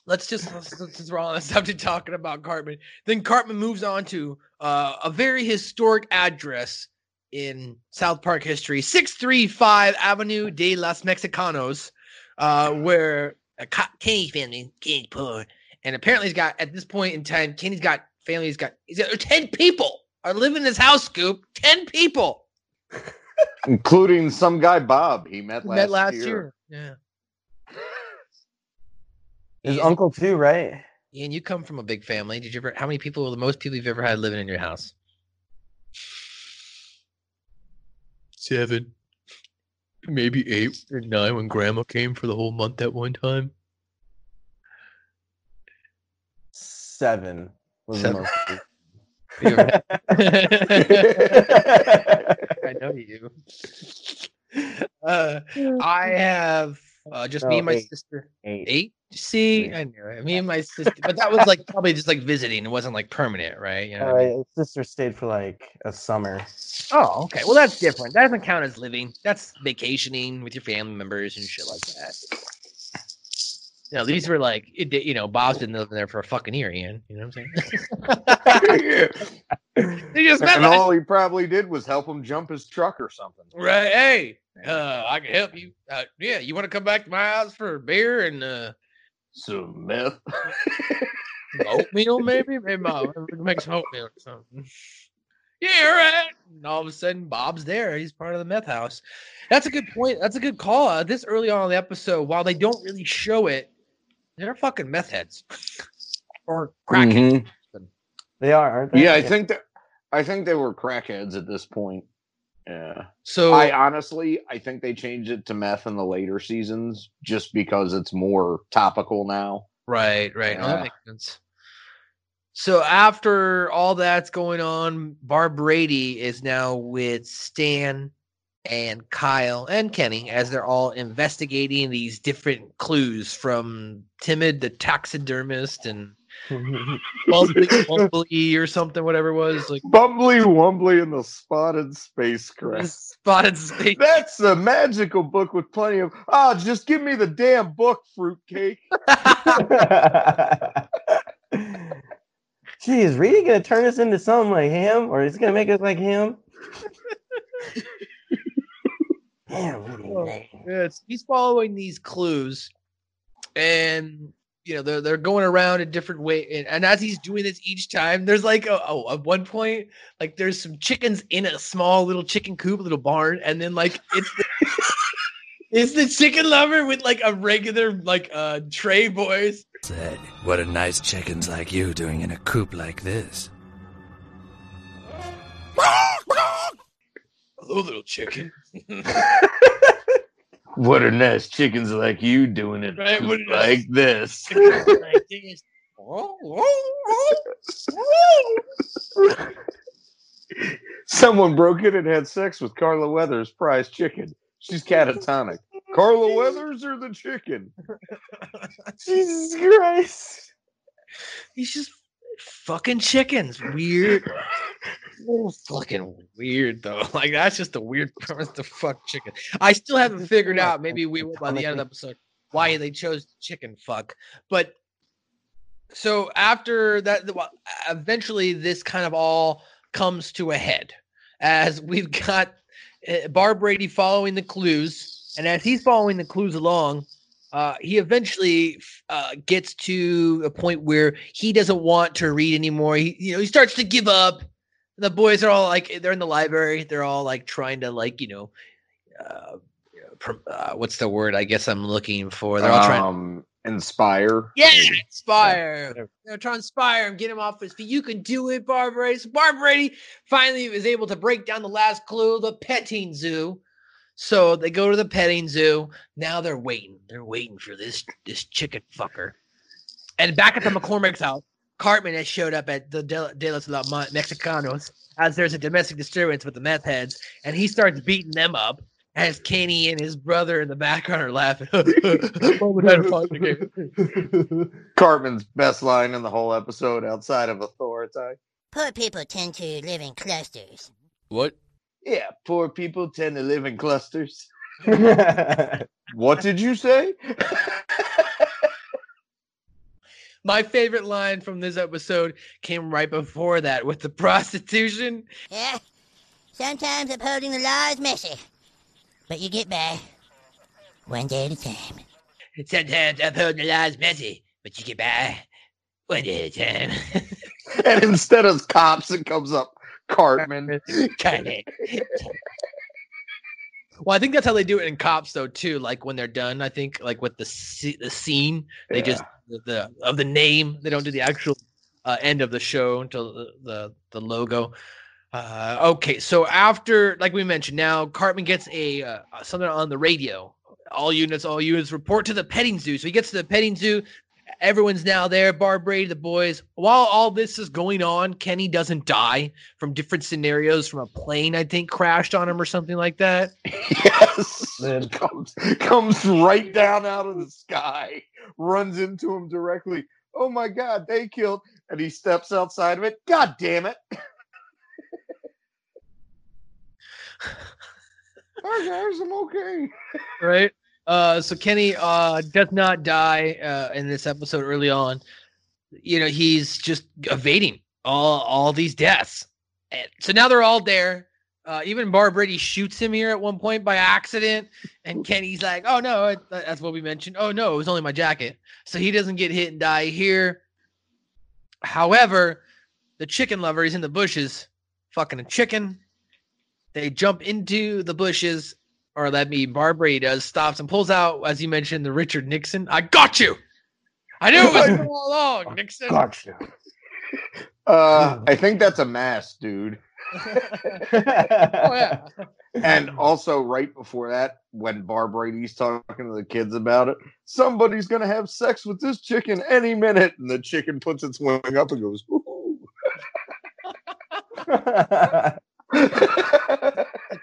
let's just let's, let's just roll on the subject talking about Cartman. Then Cartman moves on to uh, a very historic address in South Park history, 635 Avenue de los Mexicanos, uh, where a Co- Kenny family, Kenny's poor, and apparently he's got at this point in time, Kenny's got family. He's got he's got ten people are living in his house. Scoop, ten people (laughs) including some guy Bob he met last, met last year. year. Yeah, His uncle too, right? Ian, you come from a big family. Did you ever? How many people were the most people you've ever had living in your house? Seven. Maybe eight or nine when grandma came for the whole month at one time. Seven was Seven. the most. (laughs) (laughs) I know you. Uh, I have uh, just me and my eight. sister. Eight. Eight? See, I knew it. Me and my (laughs) sister, but that was like probably just like visiting. It wasn't like permanent, right? You know what I mean? Sister stayed for like a summer. Oh, okay. Well, that's different. That doesn't count as living. That's vacationing with your family members and shit like that. You know, these were like, it, you know, Bob's been living there for a fucking year, Ian. You know what I'm saying? (laughs) They just met and all he probably did was help him jump his truck or something. Right. Hey, uh, I can help you. Uh, yeah, you want to come back to my house for a beer and uh, some meth, oatmeal, maybe? Maybe my, we can make some oatmeal or something. Yeah, all right. And all of a sudden, Bob's there. He's part of the meth house. That's a good point. That's a good call. Uh, this early on in the episode, while they don't really show it, they're fucking meth heads (laughs) or crackheads. They are, aren't they? Yeah, I think that I think they were crackheads at this point. Yeah. So I honestly I think they changed it to meth in the later seasons just because it's more topical now. Right, right. No, that makes sense. So after all that's going on, Barbrady is now with Stan and Kyle and Kenny as they're all investigating these different clues from Timid the taxidermist and Bumbly, (laughs) or something, whatever it was. Like Bumbly Wumbly and the Spotted Spacecraft. (laughs) spotted space. That's a magical book with plenty of oh, just give me the damn book, fruitcake. (laughs) Gee, is Reedy gonna turn us into something like him, or is he gonna make us like him? Damn, oh, man. Yeah, he's following these clues, and you know they're they're going around a different way. And, and as he's doing this each time, there's like oh, oh, at one point, like there's some chickens in a small little chicken coop, little barn, and then like it's the, (laughs) it's the chicken lover with like a regular like uh tray boys. Said, what are nice chickens like you doing in a coop like this? (laughs) Hello, little chicken. (laughs) What are nice chickens like you doing it Right, what like this? This. Someone broke in and had sex with Carla Weathers' prize chicken. She's catatonic. Carla Weathers or the chicken? (laughs) Jesus Christ! He's just fucking chickens. Weird. Oh, (laughs) fucking weird though. (laughs) Like that's just a weird (laughs) premise to fuck chicken. I still haven't figured out. Maybe we will by the end of the episode why they chose chicken fuck. But so after that, well, eventually this kind of all comes to a head as we've got uh, Barbrady following the clues, and as he's following the clues along, uh, he eventually uh, gets to a point where he doesn't want to read anymore. He, you know, he starts to give up. The boys are all like, they're in the library. They're all like trying to like, you know, uh, pr- uh, what's the word? I guess I'm looking for. They're all trying. Um, inspire. Yeah, inspire. They're trying to inspire him, get him off his feet. You can do it, Barbrady. So Barb finally was able to break down the last clue, the petting zoo. So they go to the petting zoo. Now they're waiting. They're waiting for this this chicken fucker. And back at the McCormick's house, Cartman has showed up at the De, De los La Mon- Mexicanos as there's a domestic disturbance with the meth heads, and he starts beating them up. As Kenny and his brother in the background are laughing. Mom and Dad are fighting again. Cartman's best line in the whole episode outside of authority. Poor people tend to live in clusters. What? Yeah, poor people tend to live in clusters. (laughs) what did you say? My favorite line from this episode came right before that with the prostitution. Yeah, sometimes upholding the law is messy, but you get by one day at a time. Sometimes upholding the law is messy, but you get by one day at a time. (laughs) and instead of cops, it comes up Cartman. (laughs) Cartman. Well, I think that's how they do it in cops, though, too. Like when they're done, I think, like with the sce- the scene, they just the, the of the name. They don't do the actual uh, end of the show until the the, the logo. Uh, okay, so after, like we mentioned, now Cartman gets a uh, something on the radio. All units, all units, report to the petting zoo. So he gets to the petting zoo. Everyone's now there. Barb Brady, the boys. While all this is going on, Kenny doesn't die from different scenarios. From a plane, I think, crashed on him or something like that. (laughs) Yes. comes, comes right down out of the sky, runs into him directly. Oh my God, they killed. And he steps outside of it. God damn it. (laughs) Hi guys, I'm okay. right? Uh, so Kenny uh does not die uh in this episode early on. You know, he's just evading all all these deaths. And so now they're all there. Uh, even Barbrady shoots him here at one point by accident, and Kenny's like, "Oh no, it, that's what we mentioned. Oh no, it was only my jacket." So he doesn't get hit and die here. However, the chicken lover is in the bushes, fucking a chicken. They jump into the bushes, or let me, Barbrady does, stops and pulls out, as you mentioned, the Richard Nixon. I got you. I knew it was (laughs) you all along, Nixon. Gotcha. Uh, I think that's a mask, dude. (laughs) oh yeah. And also, right before that, when Barbrady's talking to the kids about it, somebody's gonna have sex with this chicken any minute, and the chicken puts its wing up and goes, "Ooh." (laughs) the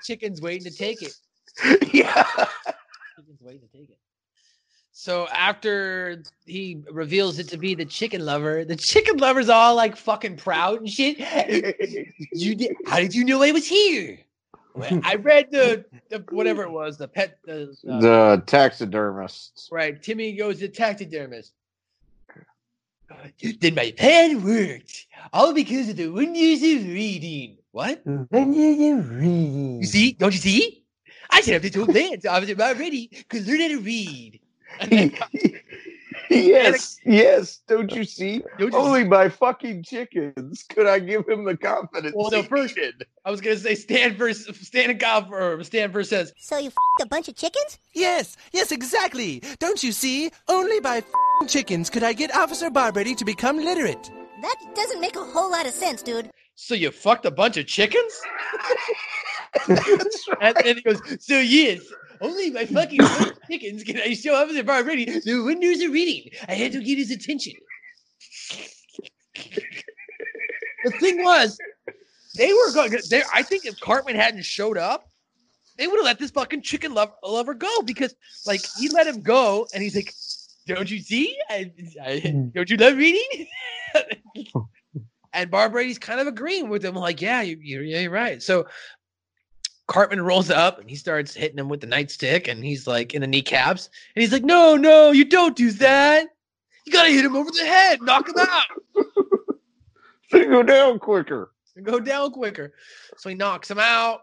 chicken's waiting to take it. (laughs) yeah. Chicken's waiting to take it. So after he reveals it to be the chicken lover, the chicken lover's all like fucking proud and shit. (laughs) you did, how did you know I was here? Well, I read the, the whatever it was, the pet the, uh, the taxidermists. right. Timmy goes to taxidermist. Then my plan worked, all because of the wonders of reading. What? Wonders of reading. You see? Don't you see? I should have been told that. I was about ready. Could learn how to read. Then, (laughs) yes, yes. Don't you see? Don't you Only by fucking chickens could I give him the confidence. well, no, he first needed. I was gonna say Stanford. Stanford or Stanford says, So you f***ed a bunch of chickens? Yes, yes, exactly. Don't you see? Only by f***ing chickens could I get Officer Barbrady to become literate. That doesn't make a whole lot of sense, dude. "So you fucked a bunch of chickens?" (laughs) (laughs) and then he goes, "So yes." Only my fucking (laughs) chickens can I show Officer Barbrady the windows of reading. I had to get his attention. the thing was, they were going. They, I think if Cartman hadn't showed up, they would have let this fucking chicken lover, lover go because, like, he let him go, and he's like, "Don't you see? I, I, hmm. don't you love reading?" (laughs) and Barbrady's kind of agreeing with him, like, "Yeah, you, yeah, you're right." So Cartman rolls up and he starts hitting him with the nightstick, and he's like in the kneecaps, and he's like, "No, no, you don't do that. You gotta hit him over the head, knock him out." (laughs) They go down quicker. and go down quicker. So he knocks him out.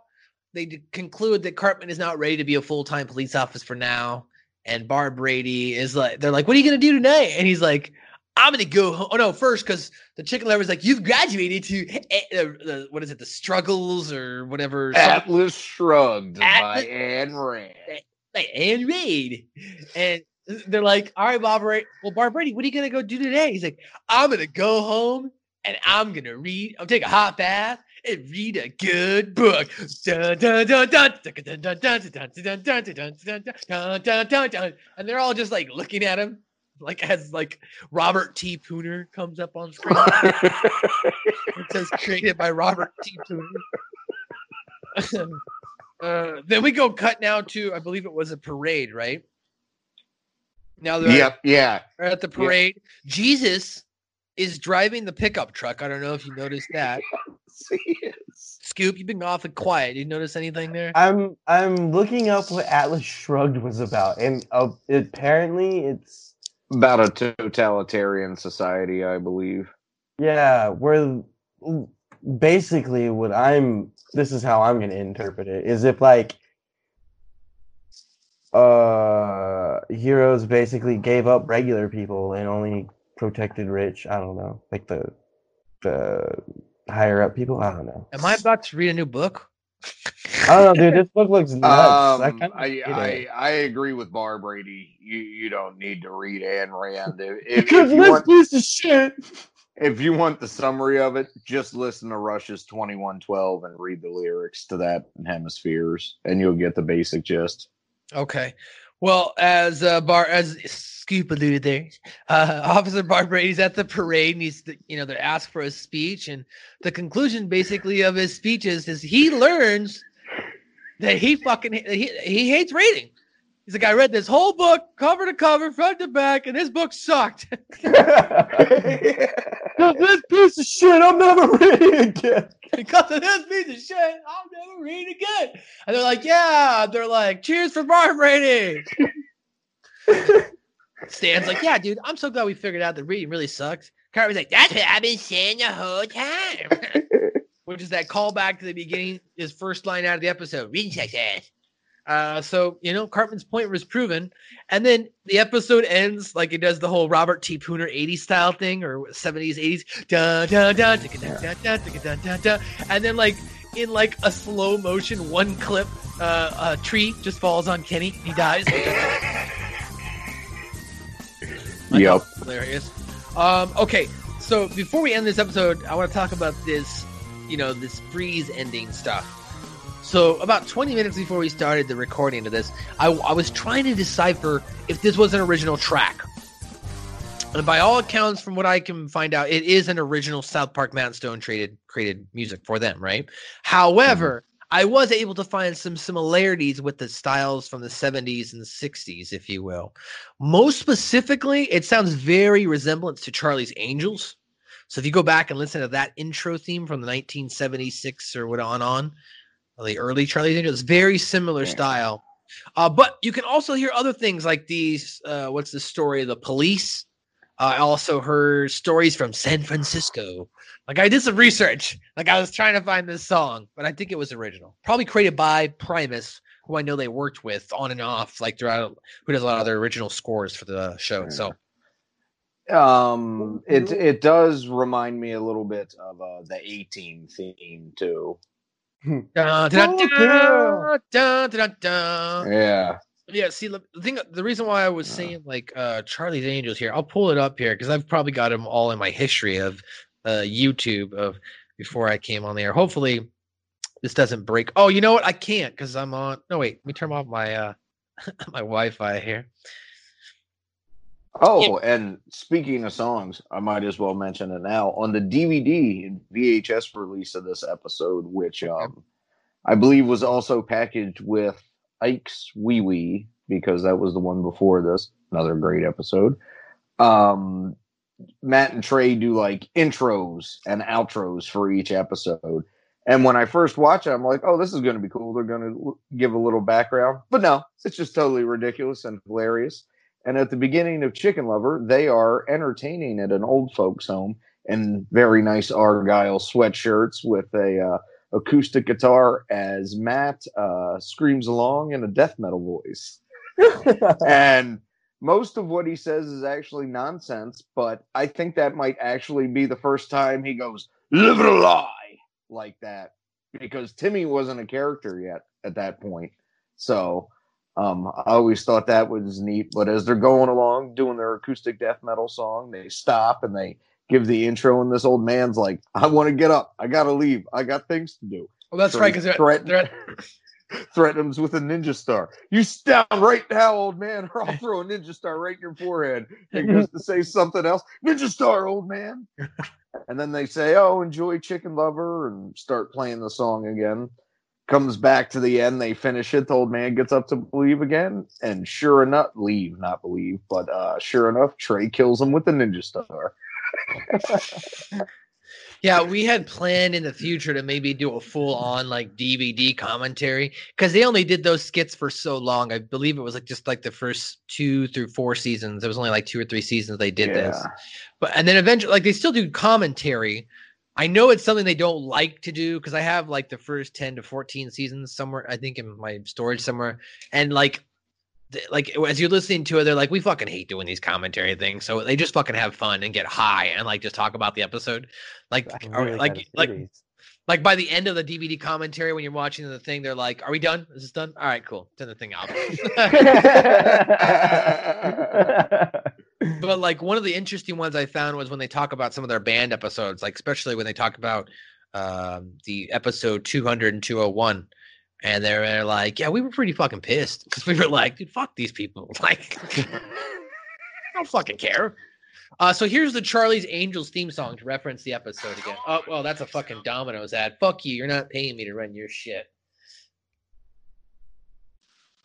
They conclude that Cartman is not ready to be a full time police officer for now. And Barbrady is like, they're like, what are you going to do tonight? And he's like, I'm gonna go. Home. Oh no, first because the chicken lover is like, you've graduated to uh, uh, what is it, the struggles or whatever. Atlas Shrugged Atlas- by Ayn Rand. Like Ayn Rand, and they're like, all right, Bob. Well, Barbrady, what are you gonna go do today? He's like, I'm gonna go home and I'm gonna read. I'm take a hot bath and read a good book. And they're all just like looking at him like as like Robert T. Pooner comes up on screen. (laughs) it says created by Robert T. Pooner. (laughs) Uh, then we go cut now to I believe it was a parade, right? Now they're Yep, yeah. they're at the parade. Jesus is driving the pickup truck. I don't know if you noticed that. (laughs) Scoop, you've been awfully quiet. Did you notice anything there? I'm I'm looking up what Atlas Shrugged was about, and uh, apparently it's About a totalitarian society, I believe. yeah, where basically what I'm this is how I'm gonna interpret it is if like uh heroes basically gave up regular people and only protected rich. I don't know, like the the higher up people. I don't know. Am I about to read a new book? I don't know, dude. This book looks (laughs) nuts. I Um, kinda I, I. I agree with Barbrady. You you don't need to read Ayn Rand. If, if, Because if you this want, piece of shit. if you want the summary of it, just listen to Rush's Twenty One Twelve and read the lyrics to that in Hemispheres, and you'll get the basic gist. Okay. Well, as uh, Bar as Scoop alluded there, uh, (laughs) Officer Barbrady's at the parade, and he's you know they're asked for a speech, and the conclusion basically of his speech is, is he learns that he fucking he, he hates reading. He's like, I read this whole book cover to cover, front to back, and this book sucked. (laughs) (laughs) Because this piece of shit, I'm never reading again. because of this piece of shit, I'll never read again. And they're like, yeah. They're like, cheers for Barbrady. Stan's like, yeah, dude, I'm so glad we figured out that reading really sucks. Cartman's like, that's what I've been saying the whole time. Which is that callback to the beginning, his first line out of the episode, reading sucks ass. Uh, so you know Cartman's point was proven, and then the episode ends like it does the whole Robert T. Pooner '80s style thing or '70s '80s, da da da da da da da, and then like in like a slow motion one clip, uh, a tree just falls on Kenny, he dies. Yep. Hilarious. Um, okay, so before we end this episode, I want to talk about this, you know, this freeze ending stuff. So about 20 minutes before we started the recording of this, I, I was trying to decipher if this was an original track. And by all accounts, from what I can find out, it is an original South Park Matt Stone traded created music for them, right? However, I was able to find some similarities with the styles from the 70s and 60s, if you will. Most specifically, it sounds very resemblance to Charlie's Angels. So if you go back and listen to that intro theme from the 1976 or what on on, the early Charlie's Angels, very similar style. Uh, but you can also hear other things like these. Uh, what's the story of the police? I also heard stories from San Francisco. Like I did some research. Like I was trying to find this song, but I think it was original. Probably created by Primus, who I know they worked with on and off, like throughout. Who does a lot of their original scores for the show. So Um, it it does remind me a little bit of uh, the A Team theme too. Dun. Yeah. Yeah, see the the thing the reason why I was saying like uh Charlie's Angels here, I'll pull it up here because I've probably got them all in my history of uh YouTube of before I came on there. Hopefully this doesn't break. Oh, you know what? I can't because I'm on no wait, let me turn off my uh (laughs) my Wi-Fi here. Oh, and speaking of songs, I might as well mention it now on the DVD and VHS release of this episode, which um, I believe was also packaged with Ike's Wee Wee because that was the one before this. Another great episode. Um, Matt and Trey do like intros and outros for each episode. And when I first watch it, I'm like, oh, this is going to be cool. They're going to give a little background. But no, it's just totally ridiculous and hilarious. And at the beginning of Chicken Lover, they are entertaining at an old folks' home in very nice Argyle sweatshirts with a uh, acoustic guitar as Matt uh, screams along in a death metal voice. (laughs) and most of what he says is actually nonsense, but I think that might actually be the first time he goes, live it a lie, like that, because Timmy wasn't a character yet at that point. So um, I always thought that was neat. But as they're going along doing their acoustic death metal song, they stop and they give the intro, and this old man's like, I want to get up. I got to leave. I got things to do. Well, that's So right because they're, threaten- they're (laughs) threatens with a ninja star. You down right now, old man, or I'll throw a ninja star right in your forehead. He goes to say something else. Ninja star, old man. And then they say, "Oh, enjoy Chicken Lover," and start playing the song again. Comes back to the end. They finish it. The old man gets up to believe again, and sure enough, leave, not believe, but uh, sure enough, Trey kills him with the ninja star. Yeah, we had planned in the future to maybe do a full on like DVD commentary because they only did those skits for so long. I believe it was like just like the first two through four seasons. It was only like two or three seasons they did this. But and then eventually, like they still do commentary. I know it's something they don't like to do because I have like the first 10 to 14 seasons somewhere, I think in my storage somewhere. And like like as you're listening to it, they're like, we fucking hate doing these commentary things, so they just fucking have fun and get high and like just talk about the episode, like really like kind like like by the end of the DVD commentary when you're watching the thing, they're like, "Are we done? Is this done? All right, cool. Turn the thing off." (laughs) but like one of the interesting ones I found was when they talk about some of their band episodes, like especially when they talk about um, the episode 200 and 201. And they're, they're like, yeah, we were pretty fucking pissed because we were like, dude, fuck these people. (laughs) Like, I don't fucking care. Uh, so here's the Charlie's Angels theme song to reference the episode again. Oh, well, that's a fucking Domino's ad. Fuck you. You're not paying me to run your shit.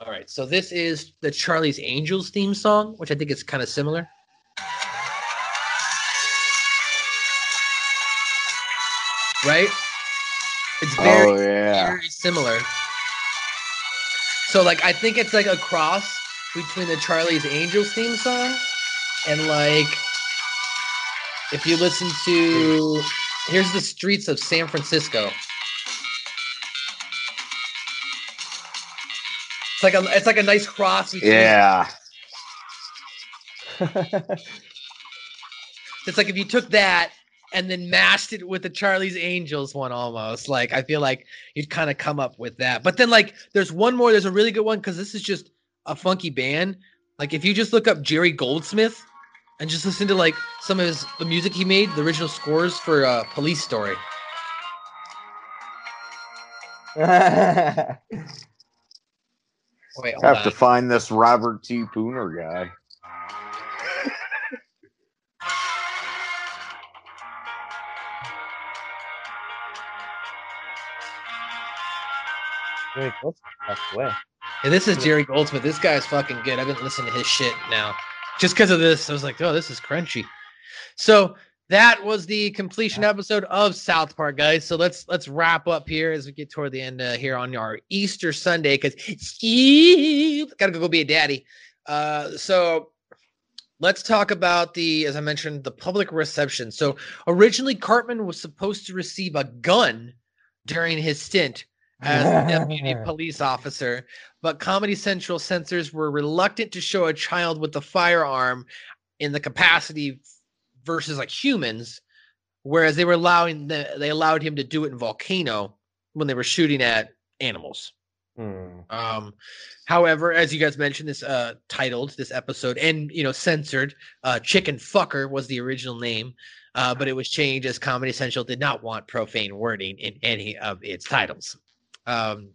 All right. So this is the Charlie's Angels theme song, which I think is kind of similar. Right? It's very, Oh, yeah. very similar. So, like, I think it's like a cross between the Charlie's Angels theme song and, like, if you listen to here's the streets of San Francisco. It's like a it's like a nice cross between Yeah. (laughs) It's like if you took that and then mashed it with the Charlie's Angels one almost. Like I feel like you'd kind of come up with that. But then like there's one more, there's a really good one because this is just a funky band. Like if you just look up Jerry Goldsmith and just listen to like some of his the music he made, the original scores for uh Police Story. (laughs) Wait, hold Have to find this Robert T. Pooner guy. Very close. Passed away. Yeah, this is Jerry Goldsmith. This guy's fucking good. I've been listening to his shit now. Just because of this, I was like, oh, this is crunchy. So that was the completion episode of South Park, guys. So let's let's wrap up here as we get toward the end uh, here on our Easter Sunday because I gotta go be a daddy. Uh, so let's talk about the, as I mentioned, the public reception. So originally, Cartman was supposed to receive a gun during his stint as a (laughs) deputy police officer, but Comedy Central censors were reluctant to show a child with a firearm in the capacity versus like humans, whereas they were allowing the, they allowed him to do it in Volcano when they were shooting at animals. Hmm. Um, however, as you guys mentioned, this uh titled this episode and you know censored, uh, Chicken Fucker was the original name, uh, but it was changed as Comedy Central did not want profane wording in any of its titles. Um,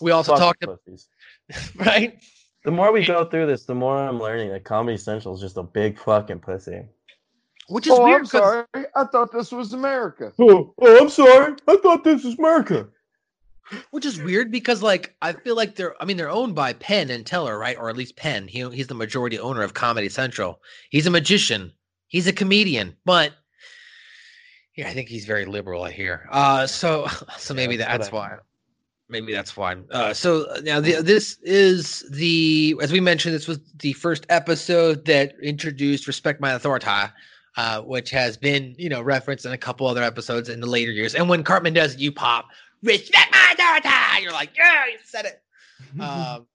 we also Fuck talked, pussies. (laughs) right? The more we go through this, the more I'm learning that Comedy Central is just a big fucking pussy. Which is oh, weird I'm sorry. I thought this was America. Oh, oh, I'm sorry. I thought this was America. Which is weird because like I feel like they're I mean they're owned by Penn and Teller, right? Or at least Penn. He he's the majority owner of Comedy Central. He's a magician. He's a comedian, but yeah, I think he's very liberal. I hear. Uh, so (laughs) so maybe that's that's why. Maybe that's why. Uh, so uh, now the, this is the as we mentioned, this was the first episode that introduced "Respect My Authority," uh, which has been you know referenced in a couple other episodes in the later years. And when Cartman does, it, you pop "Respect My Authority." You're like, yeah, you said it. (laughs) um,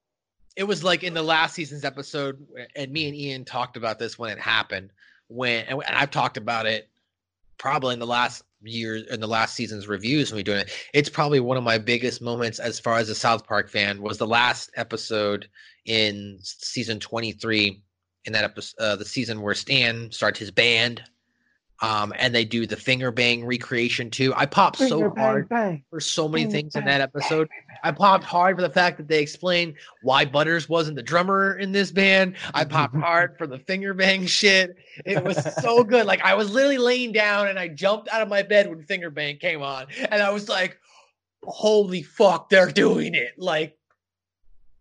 it was like in the last season's episode, and me and Ian talked about this when it happened. When and I've talked about it probably in the last year in the last season's reviews when we're doing it. It's probably one of my biggest moments as far as a South Park fan was the last episode in season 23 in that episode uh, the season where Stan starts his band um and they do the finger bang recreation too. I popped so bang, hard bang. for so many Bang, things in bang, that episode. I popped hard for the fact that they explained why Butters wasn't the drummer in this band. I popped (laughs) hard for the finger bang shit. It was so good. Like I was literally laying down and I jumped out of my bed when finger bang came on, and I was like, "Holy fuck, they're doing it!" Like,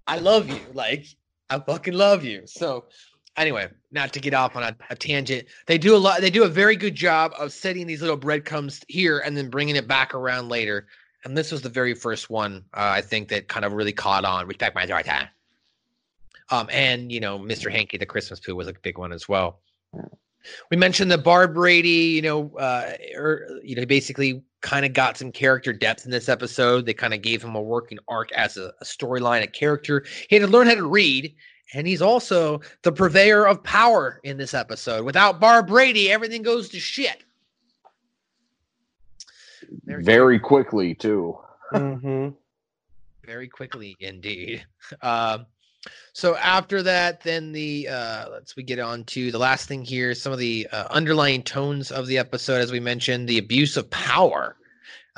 I love you. Like, I fucking love you. So. Anyway, not to get off on a, a tangent, they do a lot. They do a very good job of setting these little breadcrumbs here and then bringing it back around later. And this was the very first one uh, I think that kind of really caught on. Respect my authority. Um, and you know, Mr. Hanky the Christmas poo was a big one as well. We mentioned that Barbrady, you know, uh, or you know, basically kind of got some character depth in this episode. They kind of gave him a working arc as a, a storyline, a character. He had to learn how to read, and he's also the purveyor of power in this episode. Without Barbrady, everything goes to shit. Very quickly too. Mm-hmm. Very quickly, indeed. Um, so after that, then the uh, let's we get on to the last thing here. Some of the uh, underlying tones of the episode, as we mentioned, the abuse of power.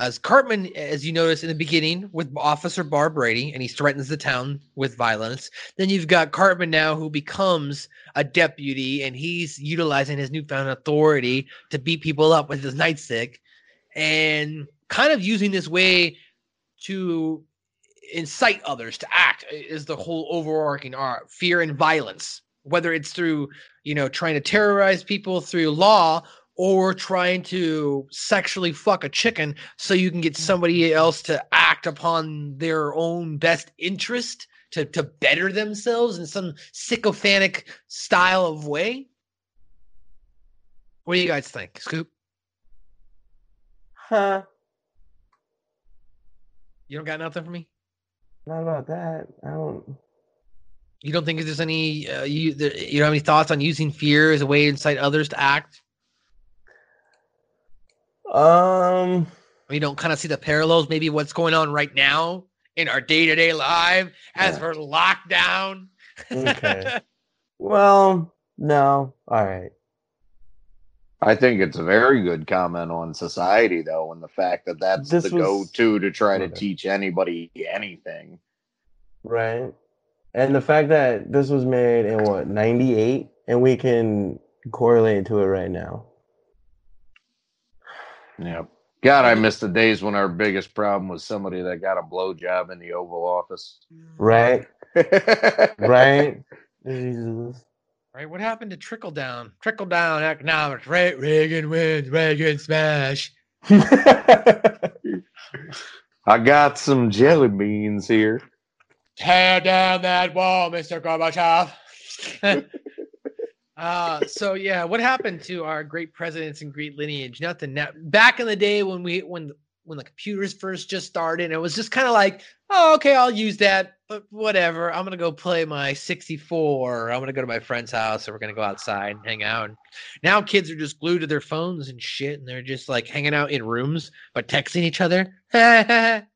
As Cartman, as you notice in the beginning with Officer Barbrady, and he threatens the town with violence. Then you've got Cartman now, who becomes a deputy, and he's utilizing his newfound authority to beat people up with his nightstick, and kind of using this way to incite others to act is the whole overarching art fear and violence whether it's through you know trying to terrorize people through law or trying to sexually fuck a chicken so you can get somebody else to act upon their own best interest to to better themselves in some sycophantic style of way what do you guys think scoop Huh. you don't got nothing for me Not about that. I don't. You don't think there's any uh, you there, you don't have any thoughts on using fear as a way to incite others to act? Um. we don't kind of see the parallels, maybe what's going on right now in our day to day life as we're locked down. Okay. (laughs) well, no. All right. I think it's a very good comment on society, though, and the fact that that's This the was- go-to to try to teach anybody anything. Right. And the fact that this was made in what, 98? And we can correlate to it right now. Yeah. God, I miss the days when our biggest problem was somebody that got a blowjob in the Oval Office. Right? (laughs) right? Jesus. Right? What happened to trickle down? Trickle down economics. Right? Reagan wins. Reagan smash. (laughs) I got some jelly beans here. Tear down that wall, Mr. Gorbachev. (laughs) uh, so yeah, what happened to our great presidents and great lineage? Nothing. Now, back in the day when we when when the computers first just started, it was just kind of like, oh, okay, I'll use that, but whatever. I'm gonna go play my 64. I'm gonna go to my friend's house, or we're gonna go outside and hang out. And now kids are just glued to their phones and shit, and they're just like hanging out in rooms but texting each other. (laughs)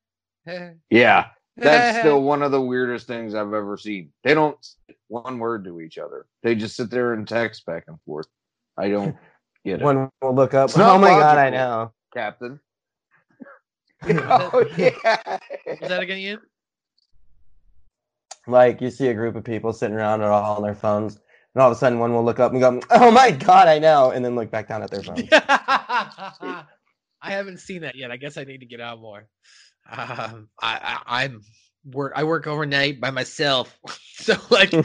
Yeah. That's (laughs) still one of the weirdest things I've ever seen. They don't one word to each other. They just sit there and text back and forth. I (laughs) don't get it. One will look up. It's Oh my god, I know. Captain. (laughs) oh yeah. Is that again, you? Like you see a group of people sitting around and all on their phones, and all of a sudden one will look up and go, "Oh my god, I know," and then look back down at their phone. (laughs) I haven't seen that yet. I guess I need to get out more. Um, I, I I'm work. I work overnight by myself, (laughs) so like when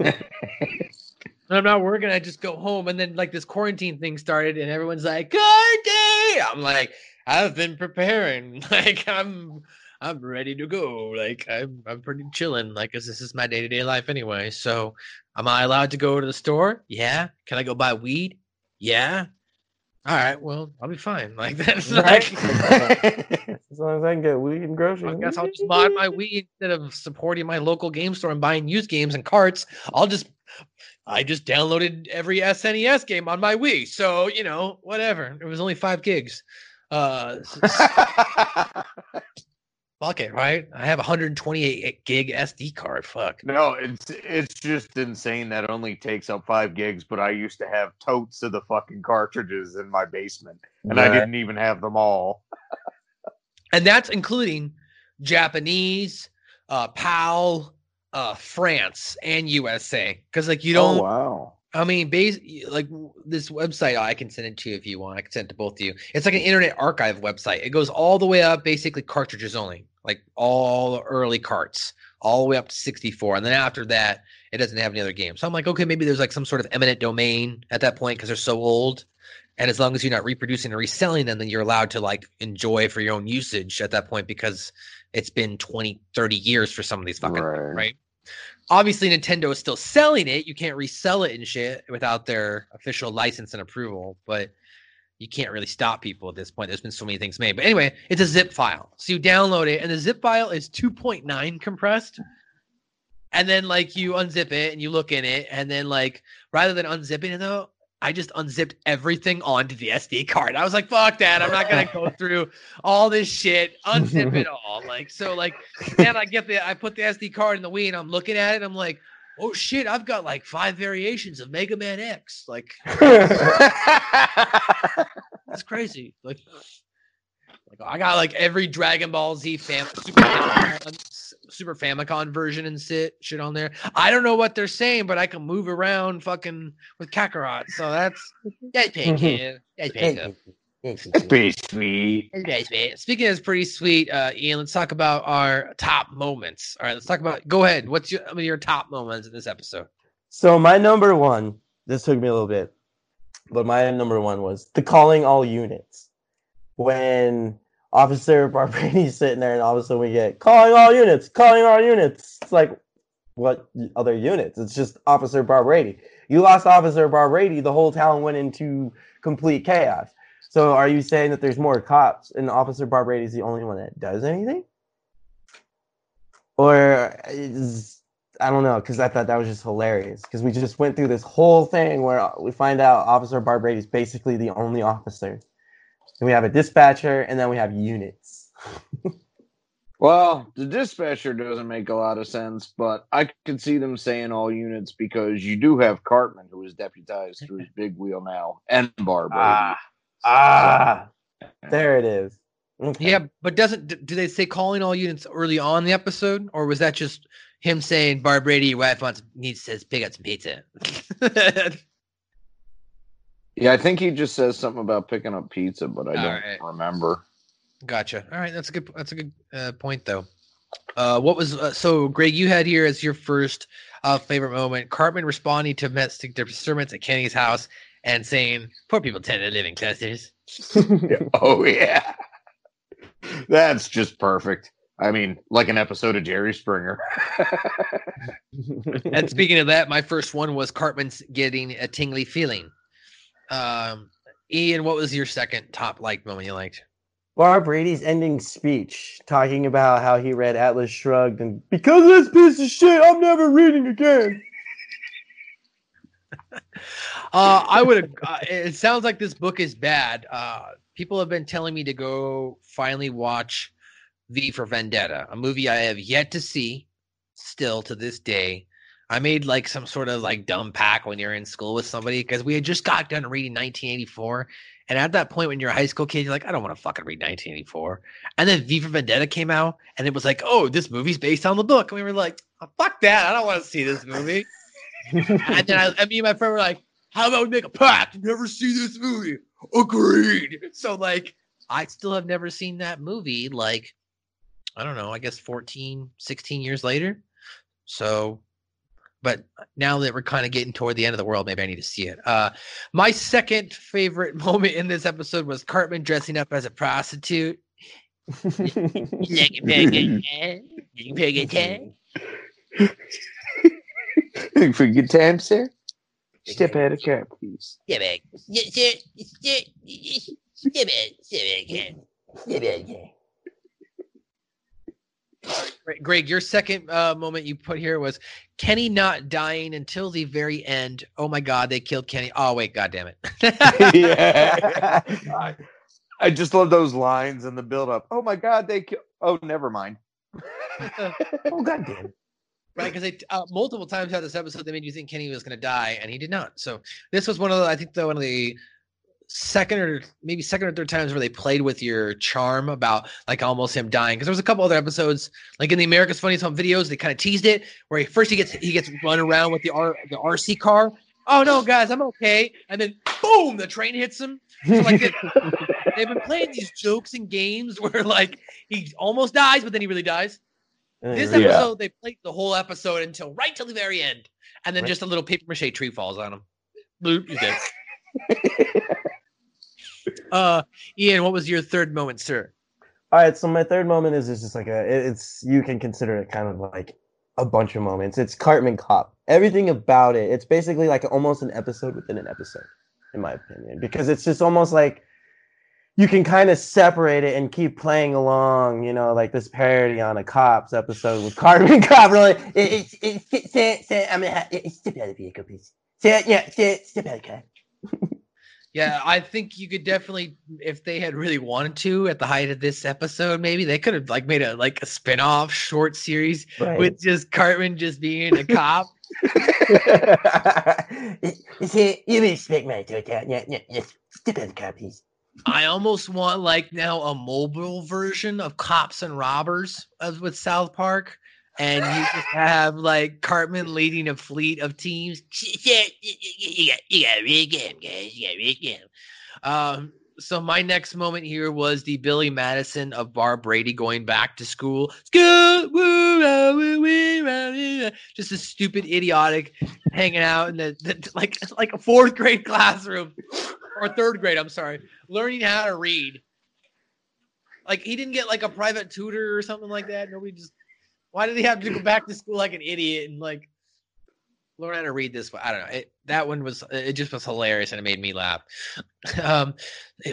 (laughs) I'm not working, I just go home. And then like this quarantine thing started, and everyone's like, "Cardi!" I'm like, I've been preparing. (laughs) Like I'm I'm ready to go. Like I'm I'm pretty chilling. Like 'cause this is my day to day life anyway. So am I allowed to go to the store? Yeah. Can I go buy weed? Yeah. All right. Well, I'll be fine. Like (laughs) that's Right? like. (laughs) as long as I can get weed and groceries. I guess I'll just buy my weed instead of supporting my local game store and buying used games and carts. I'll just I just downloaded every SNES game on my Wii. So, you know, whatever. It was only five gigs. Uh (laughs) fuck it, right? I have a 128 gig SD card. Fuck. No, it's it's just insane that only takes up five gigs, but I used to have totes of the fucking cartridges in my basement. And I didn't even have them all. (laughs) And that's including Japanese, uh PAL, uh France, and USA. Because like you don't Oh wow. I mean, base like this website. I can send it to you if you want. I can send it to both of you. It's like an Internet Archive website. It goes all the way up, basically cartridges only, like all the early carts, all the way up to 64. And then after that, it doesn't have any other games. So I'm like, okay, maybe there's like some sort of eminent domain at that point because they're so old. And as long as you're not reproducing and reselling them, then you're allowed to like enjoy for your own usage at that point because it's been 20, 30 years for some of these fucking things, Right. Obviously Nintendo is still selling it. You can't resell it and shit without their official license and approval, but you can't really stop people at this point. There's been so many things made. But anyway, it's a zip file. So you download it, and the zip file is 2.9 compressed. And then like you unzip it and you look in it, and then like rather than unzipping it though, I just unzipped everything onto the SD card. I was like, fuck that. I'm not gonna go (laughs) through all this shit. Unzip it all. Like, so like then I get the I put the SD card in the Wii and I'm looking at it. I'm like, oh shit, I've got like five variations of Mega Man X. Like (laughs) that's crazy. Like, like I got like every Dragon Ball Z fam Super Famicom, Super Famicom version and shit shit on there. I don't know what they're saying, but I can move around fucking with Kakarot. So that's that's pretty. That's pretty cool. That's pretty sweet. That's pretty sweet. Speaking of pretty sweet, uh, Ian, let's talk about our top moments. All right, let's talk about. Go ahead. What's your I mean, your top moments in this episode? So my number one, this took me a little bit, but my number one was the calling all units. When Officer Barbrady's (laughs) sitting there, and all of a sudden we get calling all units, calling all units. It's like, what other units? It's just Officer Barbrady. You lost Officer Barbrady, the whole town went into complete chaos. So are you saying that there's more cops and Officer Barbrady is the only one that does anything? Or is I don't know because I thought that was just hilarious because we just went through this whole thing where we find out Officer Barbrady is basically the only officer. And we have a dispatcher and then we have units. (laughs) Well, the dispatcher doesn't make a lot of sense, but I could see them saying all units because you do have Cartman, who is deputized through his big wheel now, and Barbara. Ah, ah, there it is. Yeah, but doesn't do they say calling all units early on in the episode, or was that just him saying Barbrady, your wife wants needs says pick up some pizza? (laughs) Yeah, I think he just says something about picking up pizza, but I All don't right. remember. Gotcha. All right, that's a good. That's a good uh, point, though. Uh, what was uh, so, Greg? You had here as your first uh, favorite moment. Cartman responding to domestic disturbance at Kenny's house and saying, "Poor people tend to live in clusters." (laughs) (laughs) oh yeah, that's just perfect. I mean, like an episode of Jerry Springer. (laughs) and speaking of that, my first one was Cartman's getting a tingly feeling. Um, Ian, what was your second top like moment you liked? Barbrady's ending speech talking about how he read Atlas Shrugged and because of this piece of shit, I'm never reading again. (laughs) Uh, I would have. Uh, it sounds like this book is bad. Uh, people have been telling me to go finally watch V for Vendetta, a movie I have yet to see. Still to this day, I made like some sort of like dumb pack when you're in school with somebody because we had just got done reading 1984, and at that point when you're a high school kid, you're like, I don't want to fucking read 1984. And then V for Vendetta came out, and it was like, oh, this movie's based on the book, and we were like, oh, fuck that, I don't want to see this movie. and then I, me and my friend were like, how about we make a pact never see this movie? Agreed. So like, I still have never seen that movie. Like, I don't know. I guess 14, 16 years later. So, but now that we're kind of getting toward the end of the world, maybe I need to see it. Uh, my second favorite (laughs) moment in this episode was Cartman dressing up as a prostitute. For good time, sir? Step out of car, please. Yeah, man. Yeah, sir. Yeah, yeah, man. Yeah, man. Yeah, (laughs) man. Yeah. Greg- Greg, your second uh, moment you put here was Kenny not dying until the very end. Oh my God, they killed Kenny. Oh wait, God damn it. (laughs) yeah. I, I just love those lines and the build up. Oh my god, they kill Oh, never mind. (laughs) oh god damn. It. Right, because they uh, multiple times throughout this episode they made you think Kenny was going to die, and he did not. So this was one of the, I think the one of the second or maybe second or third times where they played with your charm about like almost him dying. Because there was a couple other episodes, like in the America's Funniest Home Videos, they kind of teased it where he first he gets he gets run around with the R the RC car. Oh no, guys, I'm okay, and then boom, the train hits him. So like they, (laughs) they've been playing these jokes and games (laughs) where like he almost dies, but then he really dies. Uh, this Yeah. episode, they played the whole episode until right till the very end, and then just a little paper mache tree falls on him. Bloop. (laughs) uh, Ian, what was your third moment, sir? All right, so my third moment is is just like a it's you can consider it kind of like a bunch of moments. It's Cartman Cop. Everything about it. It's basically like almost an episode within an episode, in my opinion, because it's just almost like you can kind of separate it and keep playing along, you know, like this parody on a cops episode with Cartman Cop. Really, it, it, it, I'm gonna step out of the vehicle, please. Say, yeah, say, step out of the car. Yeah, I think you could definitely, if they had really wanted to, at the height of this episode, maybe they could have like made a like a spin-off short series Right. with just Cartman just being a cop. (laughs) (laughs) You see, you respect my authority. Yeah, yeah, yeah. Step out of the car, please. I almost want like now a mobile version of Cops and Robbers as with South Park, and you just have like Cartman leading a fleet of teams. Yeah, you, got, you got game, guys. You got real game. Um, so my next moment here was the Billy Madison of Barbrady going back to school. School, just a stupid, idiotic, hanging out in the, the like like a fourth grade classroom or third grade. I'm sorry, learning how to read. Like he didn't get like a private tutor or something like that. Nobody just. Why did he have to go back to school like an idiot and like learn how to read this? One? I don't know. It, that one was it just was hilarious and it made me laugh. (laughs) Um,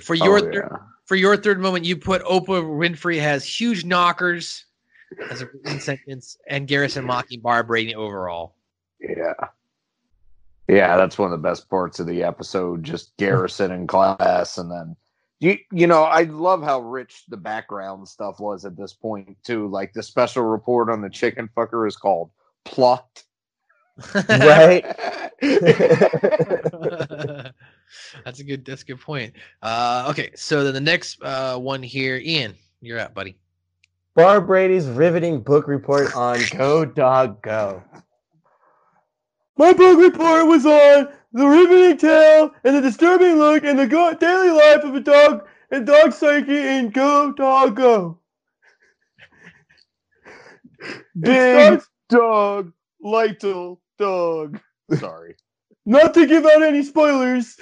for your Oh, yeah. for your third moment, you put Oprah Winfrey has huge knockers as a sentence, and Garrison mocking Barbrady overall. Yeah. Yeah, that's one of the best parts of the episode. Just Garrison in class, and then you you know I love how rich the background stuff was at this point too. Like the special report on the chicken fucker is called plucked. Right? (laughs) that's a good. That's a good point. Uh, okay, so then the next uh, one here, Ian, you're up, buddy. Barbrady's riveting book report on (laughs) Go Dog Go. My book report was on the riveting tale and the disturbing look in the go- daily life of a dog and dog psyche in Go Dog Go. Big dog, little dog. Sorry. (laughs) Not to give out any spoilers.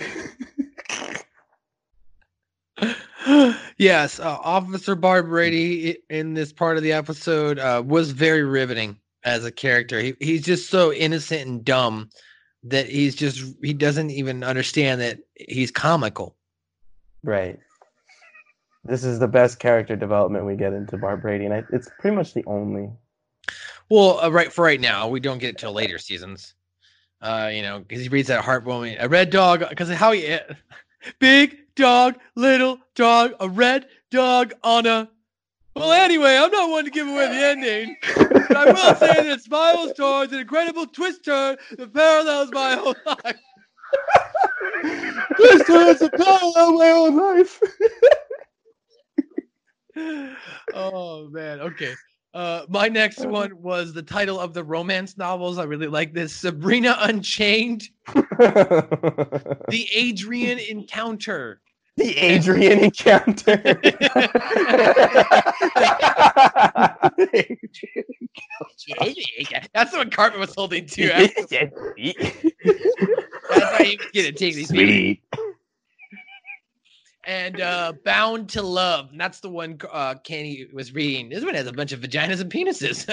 yes, uh, Officer Barbrady in this part of the episode uh, was very riveting as a character. He, he's just so innocent and dumb that he's just he doesn't even understand that he's comical. Right. This is the best character development we get into Barbrady, and I, it's pretty much the only. Well, uh, right for right now, we don't get it till later seasons. Uh, you know, because he reads that heartwarming a red dog because how he (laughs) big dog, little dog, a red dog on a. Well, anyway, I'm not one to give away the ending, but I will say that it smiles towards an incredible twist turn that parallels my whole life. This turns a parallel my whole life. oh man, okay. Uh, my next one was the title of the romance novels. I really like this. Sabrina Unchained, (laughs) The Adrian Encounter. The Adrian Encounter. (laughs) That's what Cartman was holding too. (laughs) That's why you get to take these people. Sweet. And uh, Bound to Love. And that's the one uh, Kenny was reading. This one has a bunch of vaginas and penises.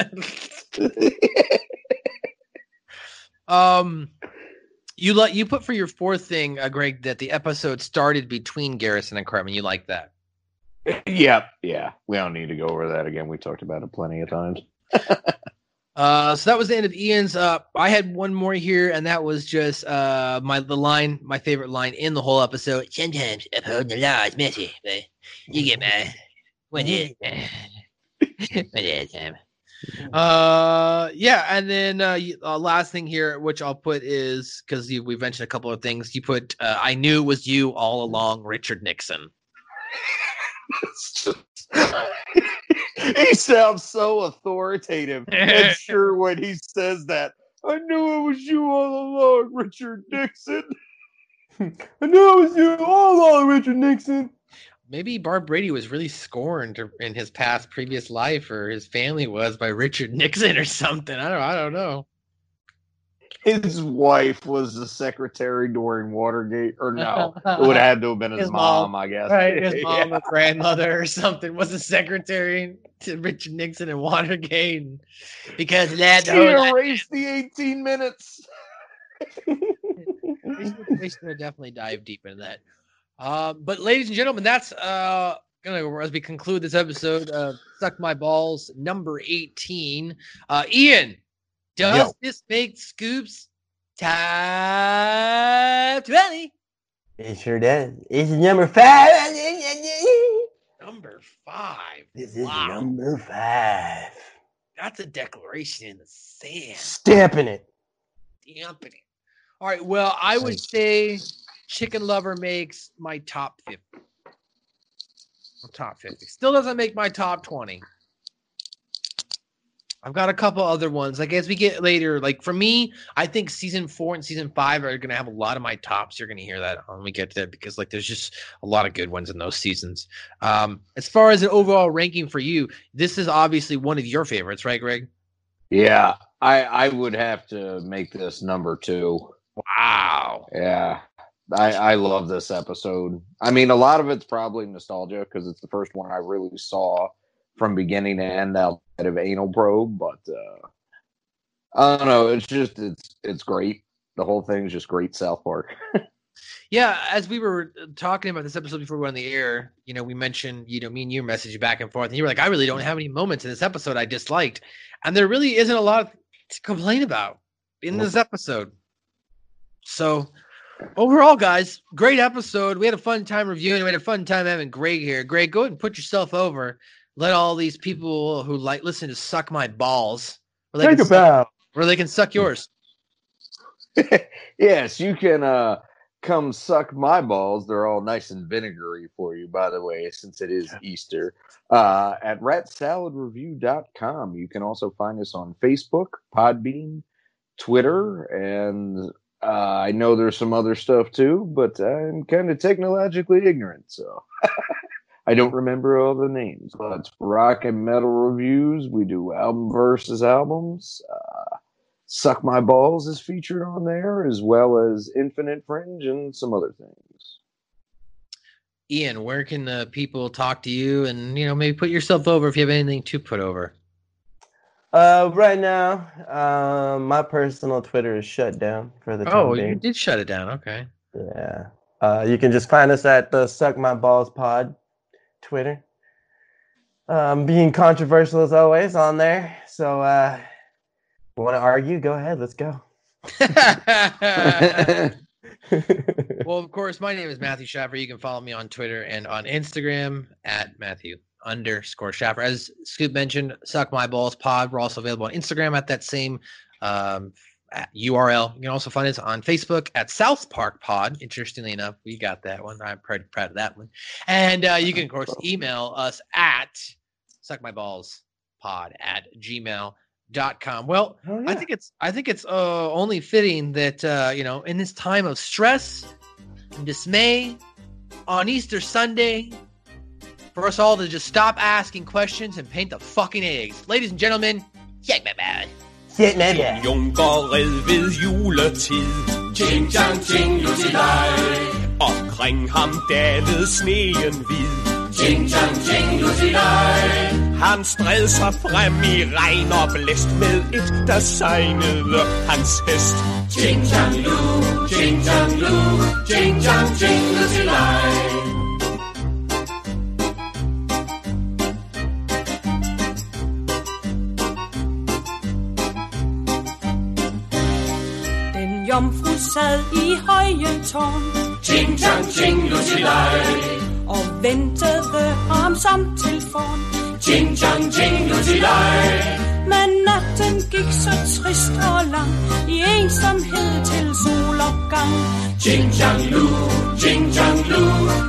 (laughs) um, you like you put for your fourth thing, uh, Greg, that the episode started between Garrison and Cartman. You like that? (laughs) Yep. Yeah. We don't need to go over that again. We talked about it plenty of times. (laughs) Uh, so that was the end of Ian's. Uh, I had one more here, and that was just uh my the line, my favorite line in the whole episode. Sometimes upholding the law is messy, but you get mad. When it, (laughs) when it time. Uh, yeah, and then uh, uh, last thing here, which I'll put is because we mentioned a couple of things. You put, uh, I knew it was you all along, Richard Nixon. (laughs) he sounds so authoritative and (laughs) sure when he says that. I knew it was you all along, Richard Nixon. (laughs) I knew it was you all along, Richard Nixon. Maybe Barbrady was really scorned in his past previous life, or his family was by Richard (laughs) Nixon or something. I don't, I don't know. his wife was the secretary during Watergate, or no, it would (laughs) have had to have been his, His mom, mom, I guess. Right, his (laughs) mom Yeah. or grandmother or something was the secretary to Richard Nixon and Watergate and- because that She erased the 18 minutes. we should, we should definitely dive deep into that. Uh, but ladies and gentlemen, that's uh gonna as we conclude this episode of Suck My Balls number 18. Uh Ian, does Yo. this make scoops top 20? It sure does. It's number five. Number five. This is Wow. number five. That's a declaration in the sand. Stamping it. Stamping it. All right. Well, I would say Chicken Lover makes my top 50. Top 50. Still doesn't make my top 20. I've got a couple other ones. Like as we get later, like for me, I think season four and season five are gonna have a lot of my tops. You're gonna hear that when we get to that because like there's just a lot of good ones in those seasons. Um, as far as an overall ranking for you, this is obviously one of your favorites, right, Greg? Yeah, I I would have to make this number two. Wow. Yeah. I, I love this episode. I mean, a lot of it's probably nostalgia because it's the first one I really saw from beginning to end outside of Anal Probe, but uh, I don't know. It's just it's it's great. The whole thing's just great. South Park. (laughs) Yeah, as we were uh, talking about this episode before we went on the air, you know, we mentioned, you know, me and you message back and forth, and you were like, I really don't have any moments in this episode I disliked. And there really isn't a lot to complain about in this episode. So overall, guys, great episode. We had a fun time reviewing. We had a fun time having Greg here. Greg, go ahead and put yourself over. Let all these people who like listen to suck my balls. Where they, Think can about. where they can suck yours. (laughs) yes, you can uh come suck my balls. They're all nice and vinegary for you, by the way, since it is Easter. Uh at ratsaladreview.com. You can also find us on Facebook, Podbean, Twitter, and uh, I know there's some other stuff too, but I'm kind of technologically ignorant, so (laughs) I don't remember all the names. But rock and metal reviews. We do album versus albums. Uh, Suck My Balls is featured on there, as well as Infinite Fringe and some other things. Ian, where can uh, people talk to you and you know maybe put yourself over if you have anything to put over? Uh, right now, um, my personal Twitter is shut down for the time Oh, you did shut it down. Okay. Yeah. Uh, you can just find us at the Suck My Balls Pod Twitter. Um, being controversial as always on there. So, uh, want to argue? Go ahead. Let's go. (laughs) (laughs) well, of course, my name is Mathew Shaffer. You can follow me on Twitter and on Instagram at Matthew underscore Shaffer. As Scoop mentioned, Suck My Balls Pod. We're also available on Instagram at that same um, URL. You can also find us on Facebook at South Park Pod. Interestingly enough, we got that one. I'm pretty proud of that one. And uh, you can, of course, email us at suckmyballspod at gmail.com. Well, I think it's I think it's uh, only fitting that uh, you know in this time of stress and dismay on Easter Sunday for us all to just stop asking questions and paint the fucking eggs. Ladies and gentlemen, shake my bad. Shit, man. Yeah. Jung går red ved juletid. Ching chang ching til dig. Omkring ham dalede sneen hvid. Ching chang ching til dig. Han stred sig frem i regn og blæst med et, der sejnede hans hest. Ching chang lu, ching chang lu, ching chang ching til dig. sad i høje tårn. Ting, chang ting, lutilej. Og ventede ham som til forn. Ting, tang, ting, lutilej. Men natten gik så trist og lang, i ensomhed til solopgang. Ting, chang lu, ting, chang lu,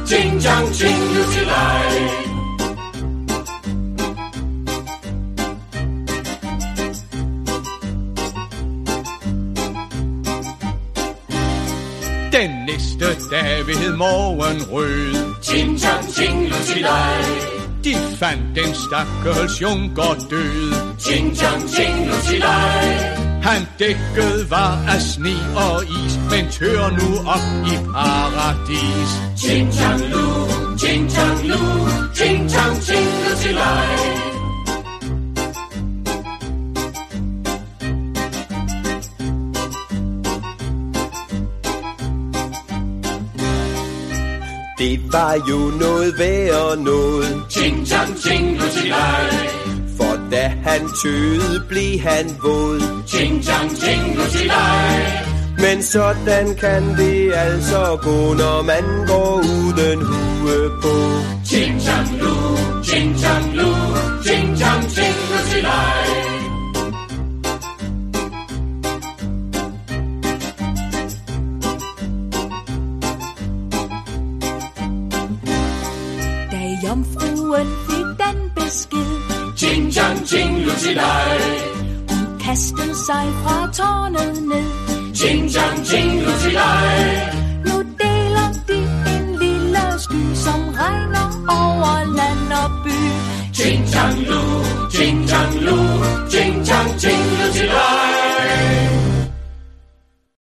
ting, tang, ting, lutilej. Den næste dag ved morgenrød Ching chang ching til dig. De fandt den stakkels junker død Ching chang ching til dig. Han dækket var af sne og is, men tør nu op i paradis. Ching chang lu, ching chang lu, ching chang ching lusilej. Det var jo noget værd noget. Ching chang ching lusilej. For da han tøede, blev han våd. Ching chang ching lusilej. Men sådan kan det altså gå, når man går uden hue på. Ching chang lu, ching chang lu, ting, lutilej. Hun kastede sig fra tårnet ned. Ting, tang, ting, lutilej. Nu deler de en lille sky, som regner over land og by. Ting, tang, lu, ting, tang, lu, ting, tang, ting, lutilej.